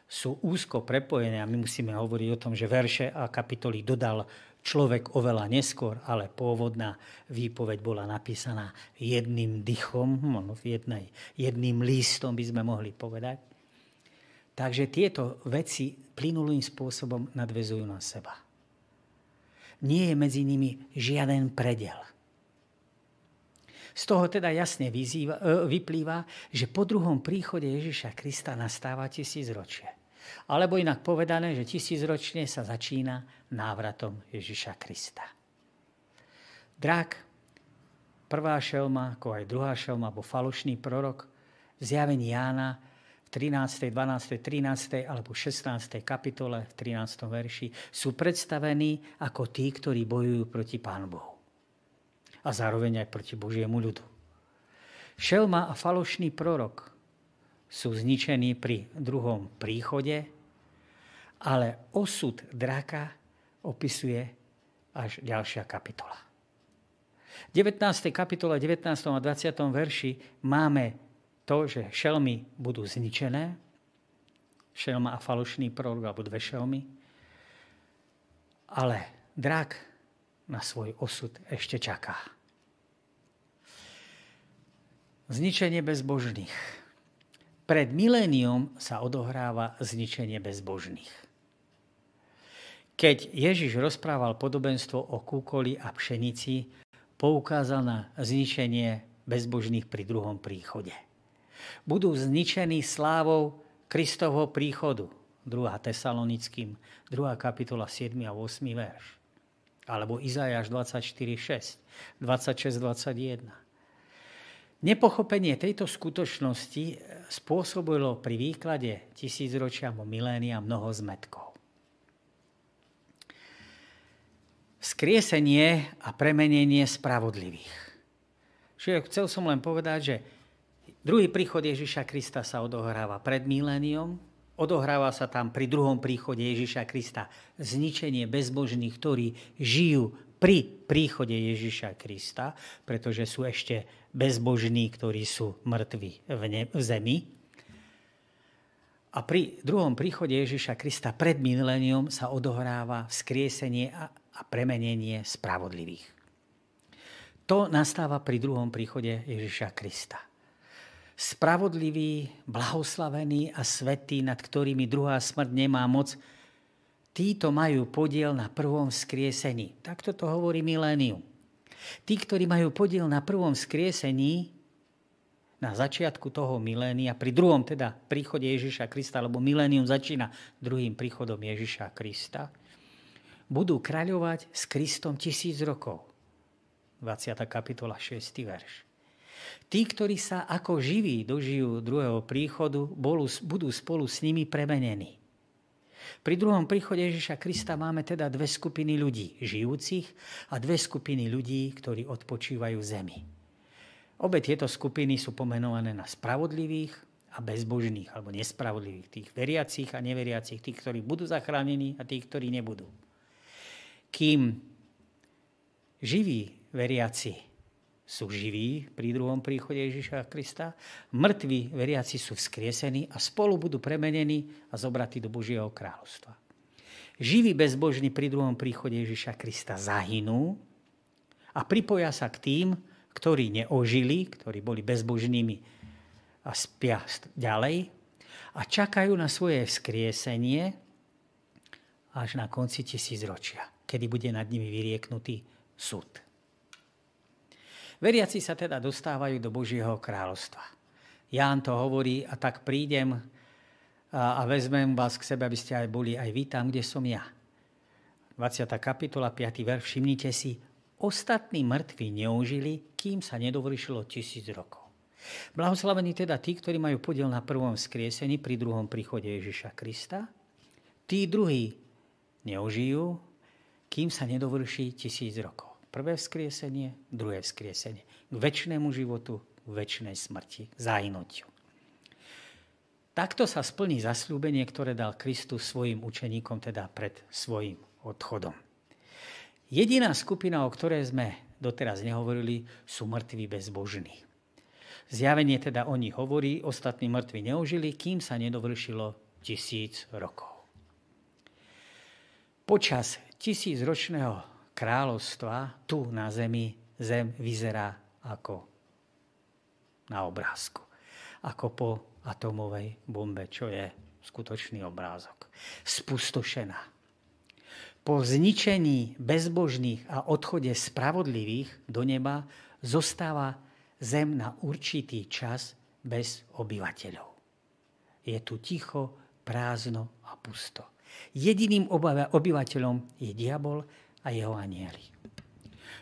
sú úzko prepojené a my musíme hovoriť o tom, že verše a kapitoly dodal človek oveľa neskôr, ale pôvodná výpoveď bola napísaná jedným dychom, no, jednej, jedným lístom by sme mohli povedať. Takže tieto veci plynulým spôsobom nadvezujú na seba. Nie je medzi nimi žiaden predel. Z toho teda jasne vyzýva, e, vyplýva, že po druhom príchode Ježiša Krista nastáva tisícročie. Alebo inak povedané, že tisícročne sa začína návratom Ježiša Krista. Drak, prvá šelma, ako aj druhá šelma, alebo falošný prorok, zjavení Jána v 13., 12., 13. alebo 16. kapitole v 13. verši sú predstavení ako tí, ktorí bojujú proti Pánu Bohu. A zároveň aj proti Božiemu ľudu. Šelma a falošný prorok sú zničení pri druhom príchode, ale osud draka opisuje až ďalšia kapitola. V 19. kapitole, 19. a 20. verši máme to, že šelmy budú zničené, šelma a falošný prorok, alebo dve šelmy, ale drak na svoj osud ešte čaká. Zničenie bezbožných pred milénium sa odohráva zničenie bezbožných. Keď Ježiš rozprával podobenstvo o kúkoli a pšenici, poukázal na zničenie bezbožných pri druhom príchode. Budú zničení slávou Kristovho príchodu. 2. Tesalonickým, 2. kapitola 7. a 8. verš. Alebo Izajáš 24, 6, 26, 21. Nepochopenie tejto skutočnosti spôsobilo pri výklade tisícročia alebo milénia mnoho zmetkov. Skriesenie a premenenie spravodlivých. Čiže chcel som len povedať, že druhý príchod Ježiša Krista sa odohráva pred miléniom, odohráva sa tam pri druhom príchode Ježiša Krista zničenie bezbožných, ktorí žijú pri príchode Ježiša Krista, pretože sú ešte bezbožní, ktorí sú mŕtvi v, ne- v zemi. A pri druhom príchode Ježiša Krista pred milénium sa odohráva vzkriesenie a, a premenenie spravodlivých. To nastáva pri druhom príchode Ježiša Krista. Spravodlivý, blahoslavený a svetý, nad ktorými druhá smrť nemá moc, títo majú podiel na prvom skriesení. Takto to hovorí milénium. Tí, ktorí majú podiel na prvom skriesení, na začiatku toho milénia, pri druhom teda príchode Ježiša Krista, lebo milénium začína druhým príchodom Ježiša Krista, budú kráľovať s Kristom tisíc rokov. 20. kapitola 6. verš. Tí, ktorí sa ako živí dožijú druhého príchodu, budú spolu s nimi premenení. Pri druhom príchode Ježiša Krista máme teda dve skupiny ľudí, žijúcich a dve skupiny ľudí, ktorí odpočívajú v zemi. Obe tieto skupiny sú pomenované na spravodlivých a bezbožných, alebo nespravodlivých, tých veriacich a neveriacich, tých, ktorí budú zachránení a tých, ktorí nebudú. Kým živí veriaci sú živí pri druhom príchode Ježiša Krista, mŕtvi veriaci sú vzkriesení a spolu budú premenení a zobratí do Božieho kráľovstva. Živí bezbožní pri druhom príchode Ježiša Krista zahynú a pripoja sa k tým, ktorí neožili, ktorí boli bezbožnými a spia ďalej a čakajú na svoje vzkriesenie až na konci tisícročia, kedy bude nad nimi vyrieknutý súd. Veriaci sa teda dostávajú do Božieho kráľovstva. Ján to hovorí a tak prídem a, vezmem vás k sebe, aby ste aj boli aj vy tam, kde som ja. 20. kapitola, 5. verš, všimnite si, ostatní mŕtvi neužili, kým sa nedovršilo tisíc rokov. Blahoslavení teda tí, ktorí majú podiel na prvom skriesení pri druhom príchode Ježiša Krista. Tí druhí neužijú, kým sa nedovrší tisíc rokov. Prvé vzkriesenie, druhé vzkriesenie. K väčšnému životu, k väčšnej smrti, zahynutiu. Takto sa splní zasľúbenie, ktoré dal Kristus svojim učeníkom, teda pred svojim odchodom. Jediná skupina, o ktorej sme doteraz nehovorili, sú mŕtvi bezbožní. Zjavenie teda o nich hovorí, ostatní mŕtvi neužili, kým sa nedovršilo tisíc rokov. Počas tisícročného kráľovstva tu na zemi zem vyzerá ako na obrázku. Ako po atomovej bombe, čo je skutočný obrázok. Spustošená. Po zničení bezbožných a odchode spravodlivých do neba zostáva zem na určitý čas bez obyvateľov. Je tu ticho, prázdno a pusto. Jediným obyvateľom je diabol a jeho anieli.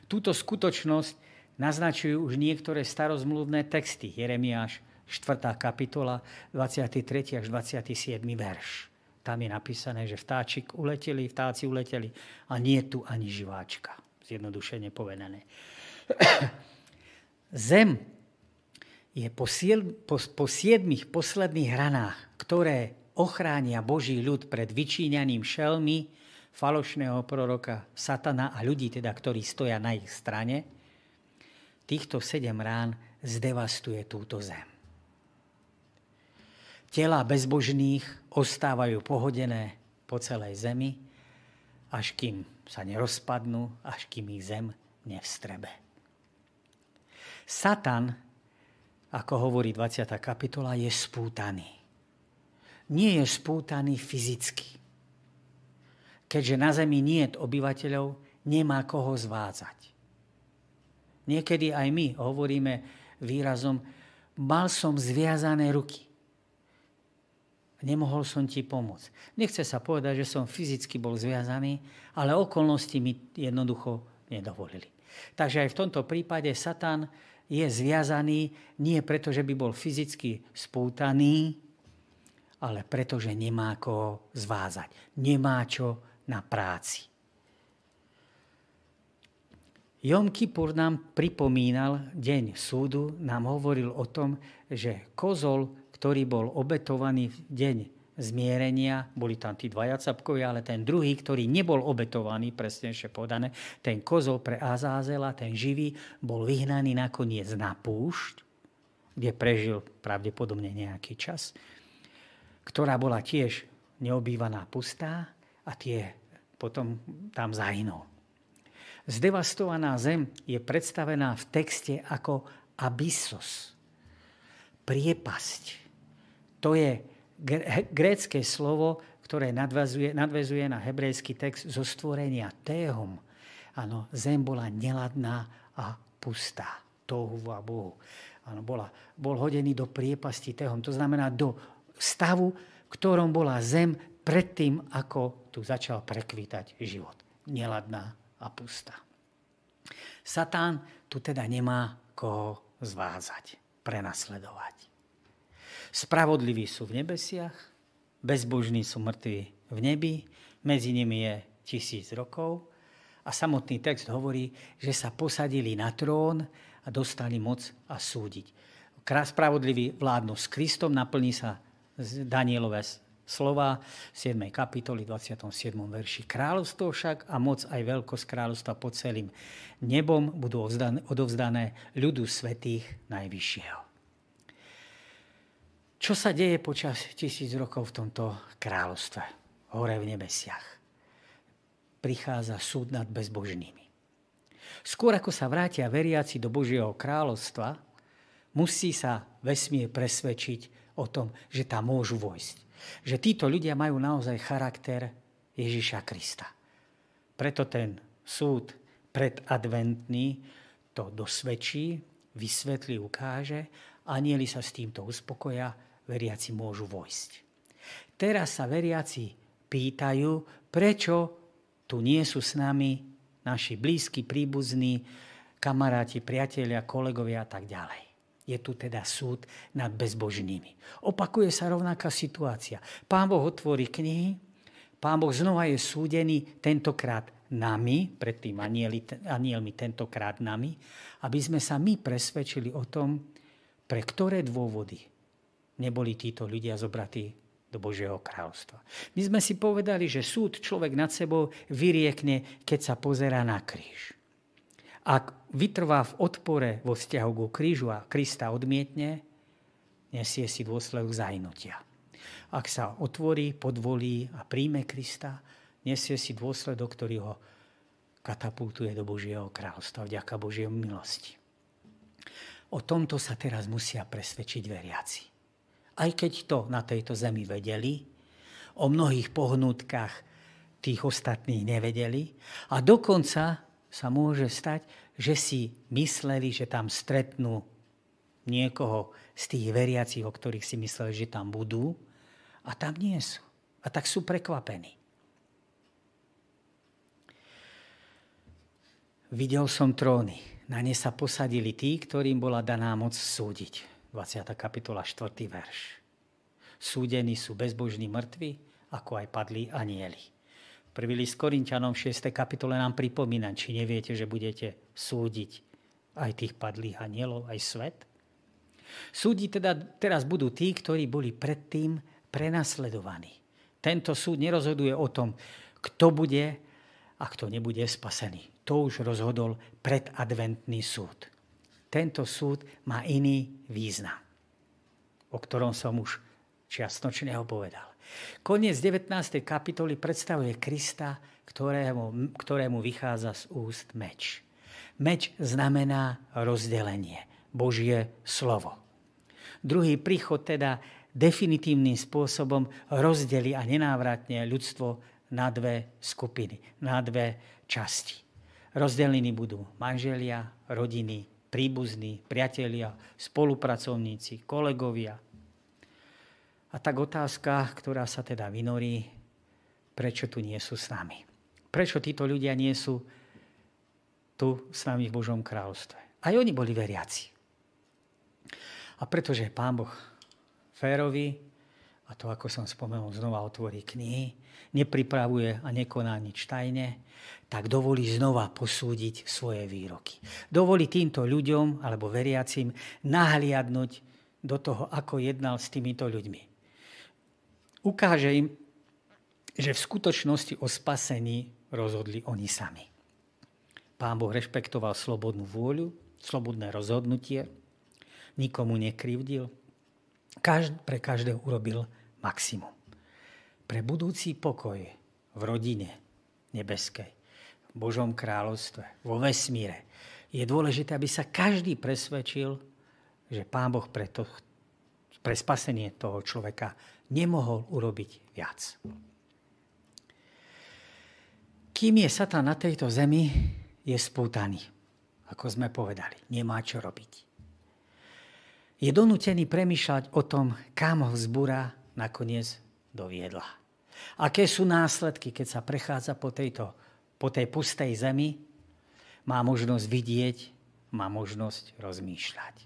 Túto skutočnosť naznačujú už niektoré starozmluvné texty. Jeremiáš 4. kapitola, 23. až 27. verš. Tam je napísané, že vtáčik uleteli, vtáci uleteli a nie tu ani živáčka. Zjednodušene povedané. Zem je po, siel, po, po siedmých posledných hranách, ktoré ochránia Boží ľud pred vyčíňaním šelmy, falošného proroka Satana a ľudí, teda, ktorí stoja na ich strane, týchto sedem rán zdevastuje túto zem. Tela bezbožných ostávajú pohodené po celej zemi, až kým sa nerozpadnú, až kým ich zem nevstrebe. Satan, ako hovorí 20. kapitola, je spútaný. Nie je spútaný fyzicky keďže na zemi nie je obyvateľov, nemá koho zvádzať. Niekedy aj my hovoríme výrazom, mal som zviazané ruky. Nemohol som ti pomôcť. Nechce sa povedať, že som fyzicky bol zviazaný, ale okolnosti mi jednoducho nedovolili. Takže aj v tomto prípade Satan je zviazaný nie preto, že by bol fyzicky spútaný, ale preto, že nemá koho zvázať. Nemá čo na práci. Jom Kippur nám pripomínal deň súdu, nám hovoril o tom, že kozol, ktorý bol obetovaný v deň zmierenia, boli tam tí dvaja capkovia, ale ten druhý, ktorý nebol obetovaný, presnejšie podané, ten kozol pre Azázela, ten živý, bol vyhnaný nakoniec na púšť, kde prežil pravdepodobne nejaký čas, ktorá bola tiež neobývaná pustá a tie potom tam zahynul. Zdevastovaná zem je predstavená v texte ako abyssos, priepasť. To je grécké slovo, ktoré nadvezuje, nadvezuje na hebrejský text zo stvorenia téhom. Áno, zem bola neladná a pustá. Tohu a Bohu. Áno, bola, bol hodený do priepasti téhom. To znamená do stavu, v ktorom bola zem predtým, ako tu začal prekvítať život. Neladná a pustá. Satán tu teda nemá koho zvázať, prenasledovať. Spravodliví sú v nebesiach, bezbožní sú mŕtvi v nebi, medzi nimi je tisíc rokov a samotný text hovorí, že sa posadili na trón a dostali moc a súdiť. Krás spravodlivý vládnu s Kristom, naplní sa Danielové slova 7. kapitoly 27. verši. Kráľovstvo však a moc aj veľkosť kráľovstva pod celým nebom budú odovzdané ľudu svetých Najvyššieho. Čo sa deje počas tisíc rokov v tomto kráľovstve, hore v nebesiach? Prichádza súd nad bezbožnými. Skôr ako sa vrátia veriaci do Božieho kráľovstva, musí sa vesmír presvedčiť o tom, že tam môžu vojsť. Že títo ľudia majú naozaj charakter Ježiša Krista. Preto ten súd predadventný to dosvedčí, vysvetlí, ukáže, anieli sa s týmto uspokoja, veriaci môžu vojsť. Teraz sa veriaci pýtajú, prečo tu nie sú s nami naši blízki, príbuzní, kamaráti, priatelia, kolegovia a tak ďalej. Je tu teda súd nad bezbožnými. Opakuje sa rovnaká situácia. Pán Boh otvorí knihy, Pán Boh znova je súdený tentokrát nami, predtým anieli, anielmi tentokrát nami, aby sme sa my presvedčili o tom, pre ktoré dôvody neboli títo ľudia zobratí do Božieho kráľovstva. My sme si povedali, že súd človek nad sebou vyriekne, keď sa pozera na kríž. Ak vytrvá v odpore vo vzťahu ku krížu a Krista odmietne, nesie si dôsledok zajnutia. Ak sa otvorí, podvolí a príjme Krista, nesie si dôsledok, ktorý ho katapultuje do Božieho kráľstva vďaka Božieho milosti. O tomto sa teraz musia presvedčiť veriaci aj keď to na tejto zemi vedeli, o mnohých pohnutkách tých ostatných nevedeli a dokonca sa môže stať, že si mysleli, že tam stretnú niekoho z tých veriacich, o ktorých si mysleli, že tam budú a tam nie sú. A tak sú prekvapení. Videl som tróny. Na ne sa posadili tí, ktorým bola daná moc súdiť 20. kapitola, 4. verš. Súdení sú bezbožní mŕtvi, ako aj padli anieli. Prvý list Korintianom 6. kapitole nám pripomína, či neviete, že budete súdiť aj tých padlých anielov, aj svet. Súdi teda teraz budú tí, ktorí boli predtým prenasledovaní. Tento súd nerozhoduje o tom, kto bude a kto nebude spasený. To už rozhodol predadventný súd tento súd má iný význam, o ktorom som už čiastočne ho povedal. Koniec 19. kapitoly predstavuje Krista, ktorému, ktorému vychádza z úst meč. Meč znamená rozdelenie, Božie slovo. Druhý príchod teda definitívnym spôsobom rozdeli a nenávratne ľudstvo na dve skupiny, na dve časti. Rozdelení budú manželia, rodiny, príbuzní, priatelia, spolupracovníci, kolegovia. A tak otázka, ktorá sa teda vynorí, prečo tu nie sú s nami. Prečo títo ľudia nie sú tu s nami v Božom kráľovstve. Aj oni boli veriaci. A pretože Pán Boh férový, a to, ako som spomenul, znova otvorí knihy, nepripravuje a nekoná nič tajne, tak dovolí znova posúdiť svoje výroky. Dovolí týmto ľuďom alebo veriacim nahliadnúť do toho, ako jednal s týmito ľuďmi. Ukáže im, že v skutočnosti o spasení rozhodli oni sami. Pán Boh rešpektoval slobodnú vôľu, slobodné rozhodnutie, nikomu nekrivdil, pre každého urobil maximum pre budúci pokoj v rodine nebeskej, v Božom kráľovstve, vo vesmíre, je dôležité, aby sa každý presvedčil, že Pán Boh pre, to, pre spasenie toho človeka nemohol urobiť viac. Kým je Satan na tejto zemi, je spútaný, ako sme povedali. Nemá čo robiť. Je donútený premýšľať o tom, kam ho vzbúra nakoniec doviedla. Aké sú následky, keď sa prechádza po, tejto, po tej pustej zemi? Má možnosť vidieť, má možnosť rozmýšľať.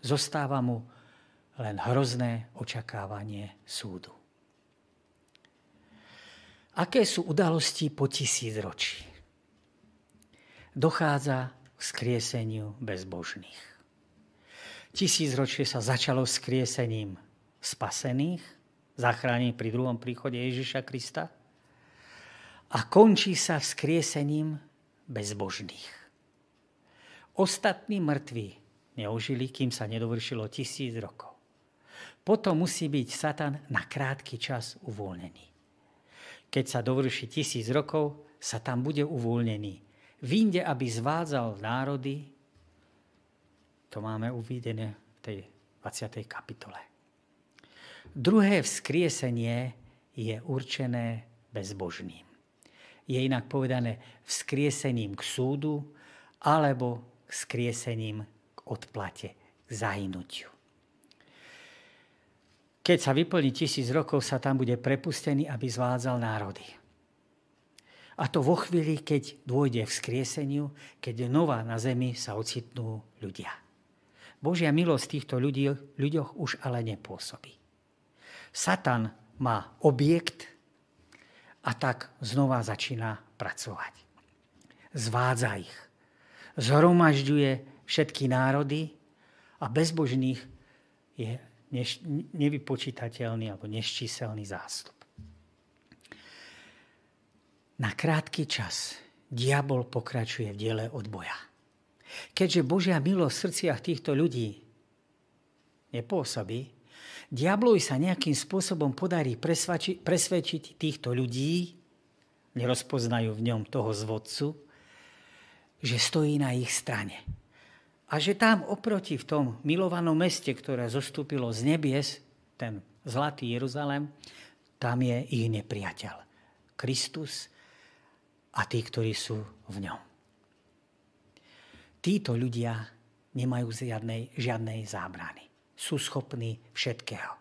Zostáva mu len hrozné očakávanie súdu. Aké sú udalosti po tisíc ročí? Dochádza k skrieseniu bezbožných. Tisícročie sa začalo skriesením spasených, zachránení pri druhom príchode Ježiša Krista a končí sa vzkriesením bezbožných. Ostatní mŕtvi neožili, kým sa nedovršilo tisíc rokov. Potom musí byť Satan na krátky čas uvoľnený. Keď sa dovrší tisíc rokov, sa tam bude uvoľnený. Vinde, aby zvádzal národy, to máme uvidené v tej 20. kapitole. Druhé vzkriesenie je určené bezbožným. Je inak povedané vzkriesením k súdu alebo vzkriesením k odplate, k zahynutiu. Keď sa vyplní tisíc rokov, sa tam bude prepustený, aby zvádzal národy. A to vo chvíli, keď dôjde k skrieseniu, keď nová na zemi sa ocitnú ľudia. Božia milosť týchto ľudí, ľuďoch už ale nepôsobí. Satan má objekt a tak znova začína pracovať. Zvádza ich. Zhromažďuje všetky národy a bezbožných je neš, nevypočítateľný alebo neščíselný zástup. Na krátky čas diabol pokračuje v diele odboja. Keďže Božia milosť v srdciach týchto ľudí nepôsobí, diablovi sa nejakým spôsobom podarí presvedčiť týchto ľudí, nerozpoznajú v ňom toho zvodcu, že stojí na ich strane a že tam oproti v tom milovanom meste, ktoré zostúpilo z nebies, ten zlatý Jeruzalem, tam je ich nepriateľ. Kristus a tí, ktorí sú v ňom. Títo ľudia nemajú žiadnej, žiadnej zábrany. Sú schopní všetkého,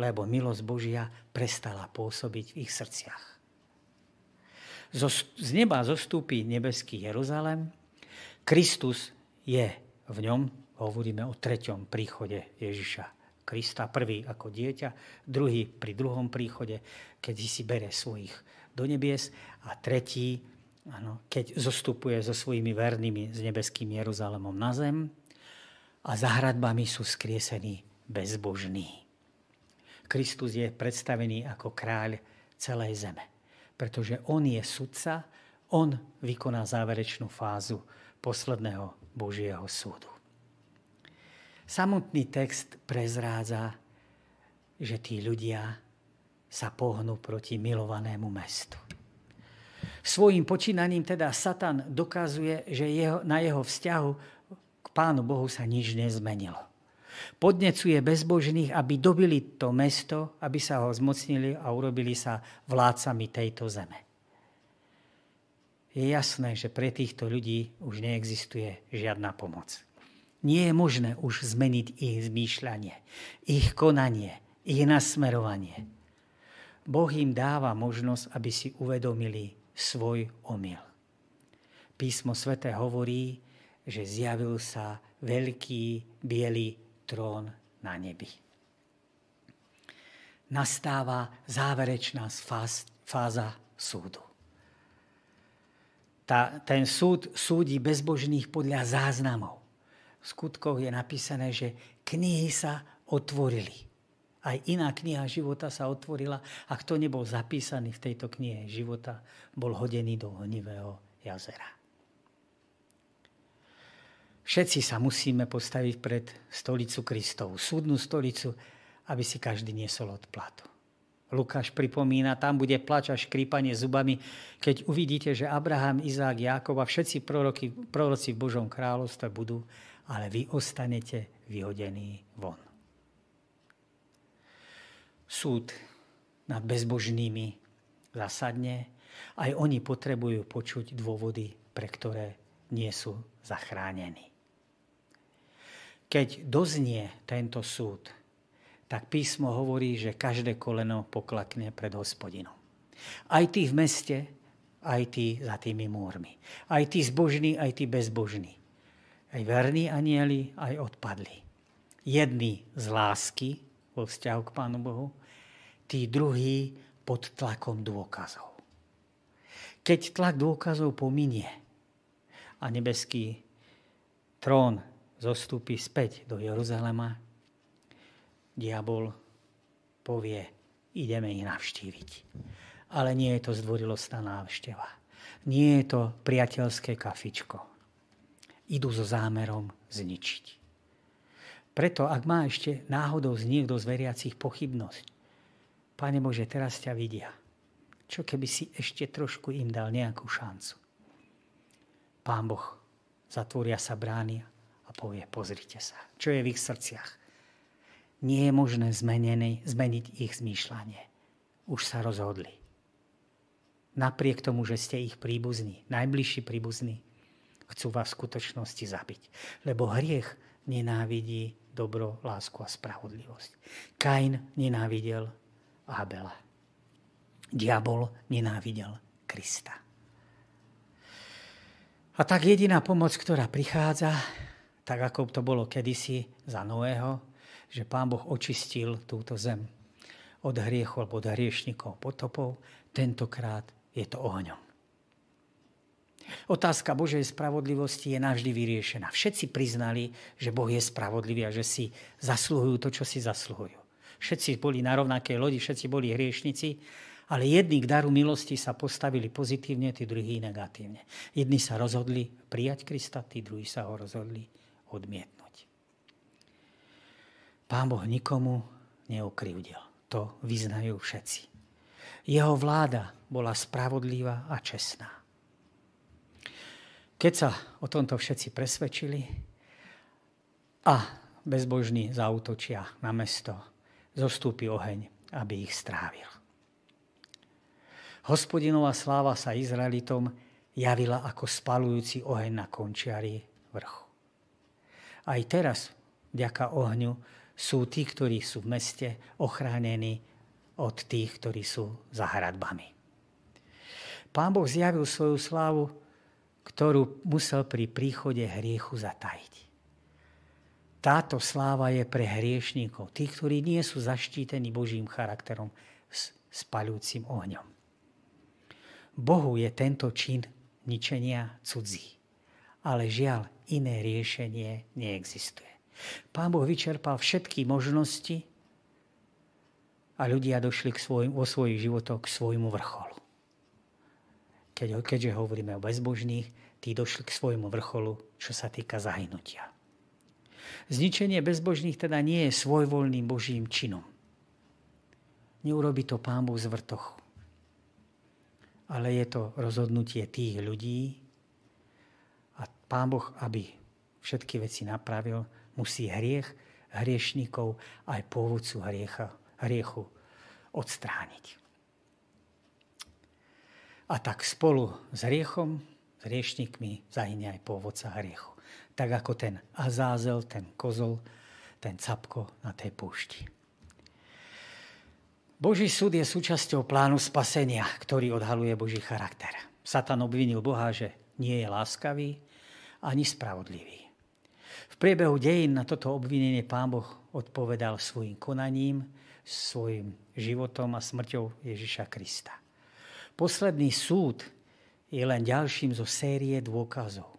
lebo milosť Božia prestala pôsobiť v ich srdciach. Z neba zostúpi nebeský Jeruzalem, Kristus je v ňom hovoríme o treťom príchode Ježiša Krista. Prvý ako dieťa, druhý pri druhom príchode, keď si bere svojich do nebies a tretí, ano, keď zostupuje so svojimi vernými s nebeským Jeruzalemom na zem a za hradbami sú skriesení bezbožní. Kristus je predstavený ako kráľ celej zeme, pretože on je sudca, on vykoná záverečnú fázu posledného Božieho súdu. Samotný text prezrádza, že tí ľudia sa pohnú proti milovanému mestu. Svojím počínaním teda Satan dokazuje, že jeho, na jeho vzťahu k Pánu Bohu sa nič nezmenilo. Podnecuje bezbožných, aby dobili to mesto, aby sa ho zmocnili a urobili sa vládcami tejto zeme je jasné, že pre týchto ľudí už neexistuje žiadna pomoc. Nie je možné už zmeniť ich zmýšľanie, ich konanie, ich nasmerovanie. Boh im dáva možnosť, aby si uvedomili svoj omyl. Písmo svete hovorí, že zjavil sa veľký biely trón na nebi. Nastáva záverečná fáza súdu tá, ten súd súdi bezbožných podľa záznamov. V skutkoch je napísané, že knihy sa otvorili. Aj iná kniha života sa otvorila a kto nebol zapísaný v tejto knihe života, bol hodený do honivého jazera. Všetci sa musíme postaviť pred stolicu Kristovu, súdnu stolicu, aby si každý niesol odplatu. Lukáš pripomína, tam bude plač a škrípanie zubami, keď uvidíte, že Abraham, Izák, Jákob a všetci proroky, proroci v Božom kráľovstve budú, ale vy ostanete vyhodení von. Súd nad bezbožnými zasadne, aj oni potrebujú počuť dôvody, pre ktoré nie sú zachránení. Keď doznie tento súd, tak písmo hovorí, že každé koleno poklakne pred hospodinom. Aj tí v meste, aj tí za tými múrmi. Aj tí zbožní, aj tí bezbožní. Aj verní anieli, aj odpadli. Jedni z lásky vo vzťahu k Pánu Bohu, tí druhí pod tlakom dôkazov. Keď tlak dôkazov pominie a nebeský trón zostúpi späť do Jeruzalema, diabol povie, ideme ich navštíviť. Ale nie je to zdvorilostná návšteva. Nie je to priateľské kafičko. Idú so zámerom zničiť. Preto, ak má ešte náhodou z niekto z veriacich pochybnosť, Pane Bože, teraz ťa vidia. Čo keby si ešte trošku im dal nejakú šancu? Pán Boh, zatvoria sa brány a povie, pozrite sa, čo je v ich srdciach. Nie je možné zmenený, zmeniť ich zmýšľanie. Už sa rozhodli. Napriek tomu, že ste ich príbuzní, najbližší príbuzní, chcú vás v skutočnosti zabiť. Lebo hriech nenávidí dobro, lásku a spravodlivosť. Kain nenávidel Abela. Diabol nenávidel Krista. A tak jediná pomoc, ktorá prichádza, tak ako to bolo kedysi za Noého, že Pán Boh očistil túto zem od hriechu alebo od hriešnikov potopov, tentokrát je to ohňom. Otázka Božej spravodlivosti je navždy vyriešená. Všetci priznali, že Boh je spravodlivý a že si zasluhujú to, čo si zasluhujú. Všetci boli na rovnakej lodi, všetci boli hriešnici, ale jedni k daru milosti sa postavili pozitívne, tí druhí negatívne. Jedni sa rozhodli prijať Krista, tí druhí sa ho rozhodli odmietnúť. Pán Boh nikomu neokrivdil. To vyznajú všetci. Jeho vláda bola spravodlivá a čestná. Keď sa o tomto všetci presvedčili a bezbožní zautočia na mesto, zostúpi oheň, aby ich strávil. Hospodinová sláva sa Izraelitom javila ako spalujúci oheň na končiari vrchu. Aj teraz, vďaka ohňu, sú tí, ktorí sú v meste, ochránení od tých, ktorí sú za hradbami. Pán Boh zjavil svoju slávu, ktorú musel pri príchode hriechu zatajiť. Táto sláva je pre hriešníkov, tých, ktorí nie sú zaštítení Božím charakterom s spalujúcim ohňom. Bohu je tento čin ničenia cudzí, ale žiaľ, iné riešenie neexistuje. Pán Boh vyčerpal všetky možnosti a ľudia došli k svojim, vo svojich životoch k svojmu vrcholu. Keď, keďže hovoríme o bezbožných, tí došli k svojmu vrcholu, čo sa týka zahynutia. Zničenie bezbožných teda nie je svojvoľným Božím činom. Neurobi to pán Boh z vrtochu. Ale je to rozhodnutie tých ľudí a pán Boh, aby všetky veci napravil, musí hriech hriešnikov aj pôvodcu hriecha, hriechu odstrániť. A tak spolu s hriechom, s hriešnikmi zahynie aj pôvodca hriechu tak ako ten Azázel, ten kozol, ten capko na tej púšti. Boží súd je súčasťou plánu spasenia, ktorý odhaluje Boží charakter. Satan obvinil Boha, že nie je láskavý ani spravodlivý. V priebehu dejín na toto obvinenie pán Boh odpovedal svojim konaním, svojim životom a smrťou Ježiša Krista. Posledný súd je len ďalším zo série dôkazov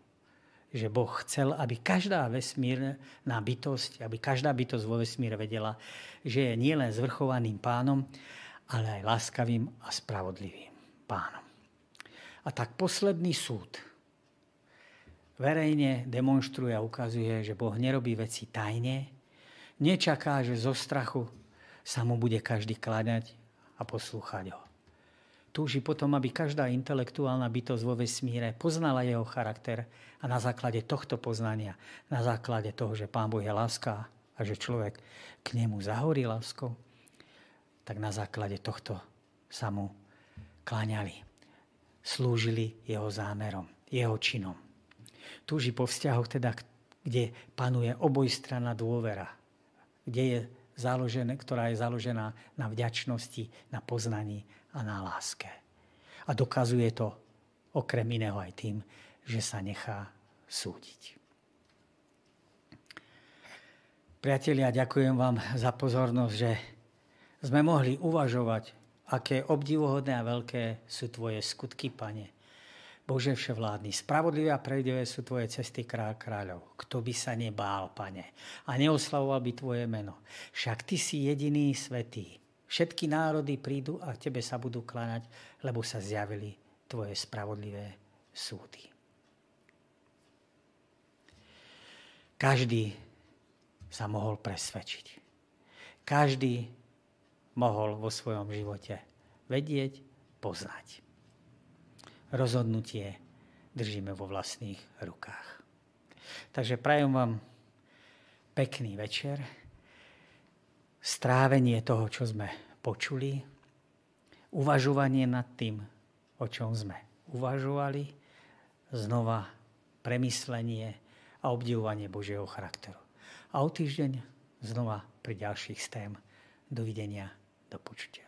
že Boh chcel, aby každá vesmírna bytosť, aby každá bytosť vo vesmíre vedela, že je nielen zvrchovaným pánom, ale aj láskavým a spravodlivým pánom. A tak posledný súd verejne demonstruje a ukazuje, že Boh nerobí veci tajne, nečaká, že zo strachu sa mu bude každý kladať a poslúchať ho túži potom, aby každá intelektuálna bytosť vo vesmíre poznala jeho charakter a na základe tohto poznania, na základe toho, že Pán Boh je láska a že človek k nemu zahorí láskou, tak na základe tohto sa mu kláňali. Slúžili jeho zámerom, jeho činom. Túži po vzťahoch teda, kde panuje obojstranná dôvera, kde je založené, ktorá je založená na vďačnosti, na poznaní a na láske. A dokazuje to okrem iného aj tým, že sa nechá súdiť. Priatelia, ďakujem vám za pozornosť, že sme mohli uvažovať, aké obdivuhodné a veľké sú tvoje skutky, pane. Bože vševládny, spravodlivé a pravdivé sú tvoje cesty kráľ kráľov. Kto by sa nebál, pane, a neoslavoval by tvoje meno. Však ty si jediný svetý, Všetky národy prídu a tebe sa budú kláňať, lebo sa zjavili tvoje spravodlivé súdy. Každý sa mohol presvedčiť. Každý mohol vo svojom živote vedieť, poznať. Rozhodnutie držíme vo vlastných rukách. Takže prajem vám pekný večer strávenie toho, čo sme počuli, uvažovanie nad tým, o čom sme uvažovali, znova premyslenie a obdivovanie Božieho charakteru. A o týždeň znova pri ďalších stém. Dovidenia, do počutia.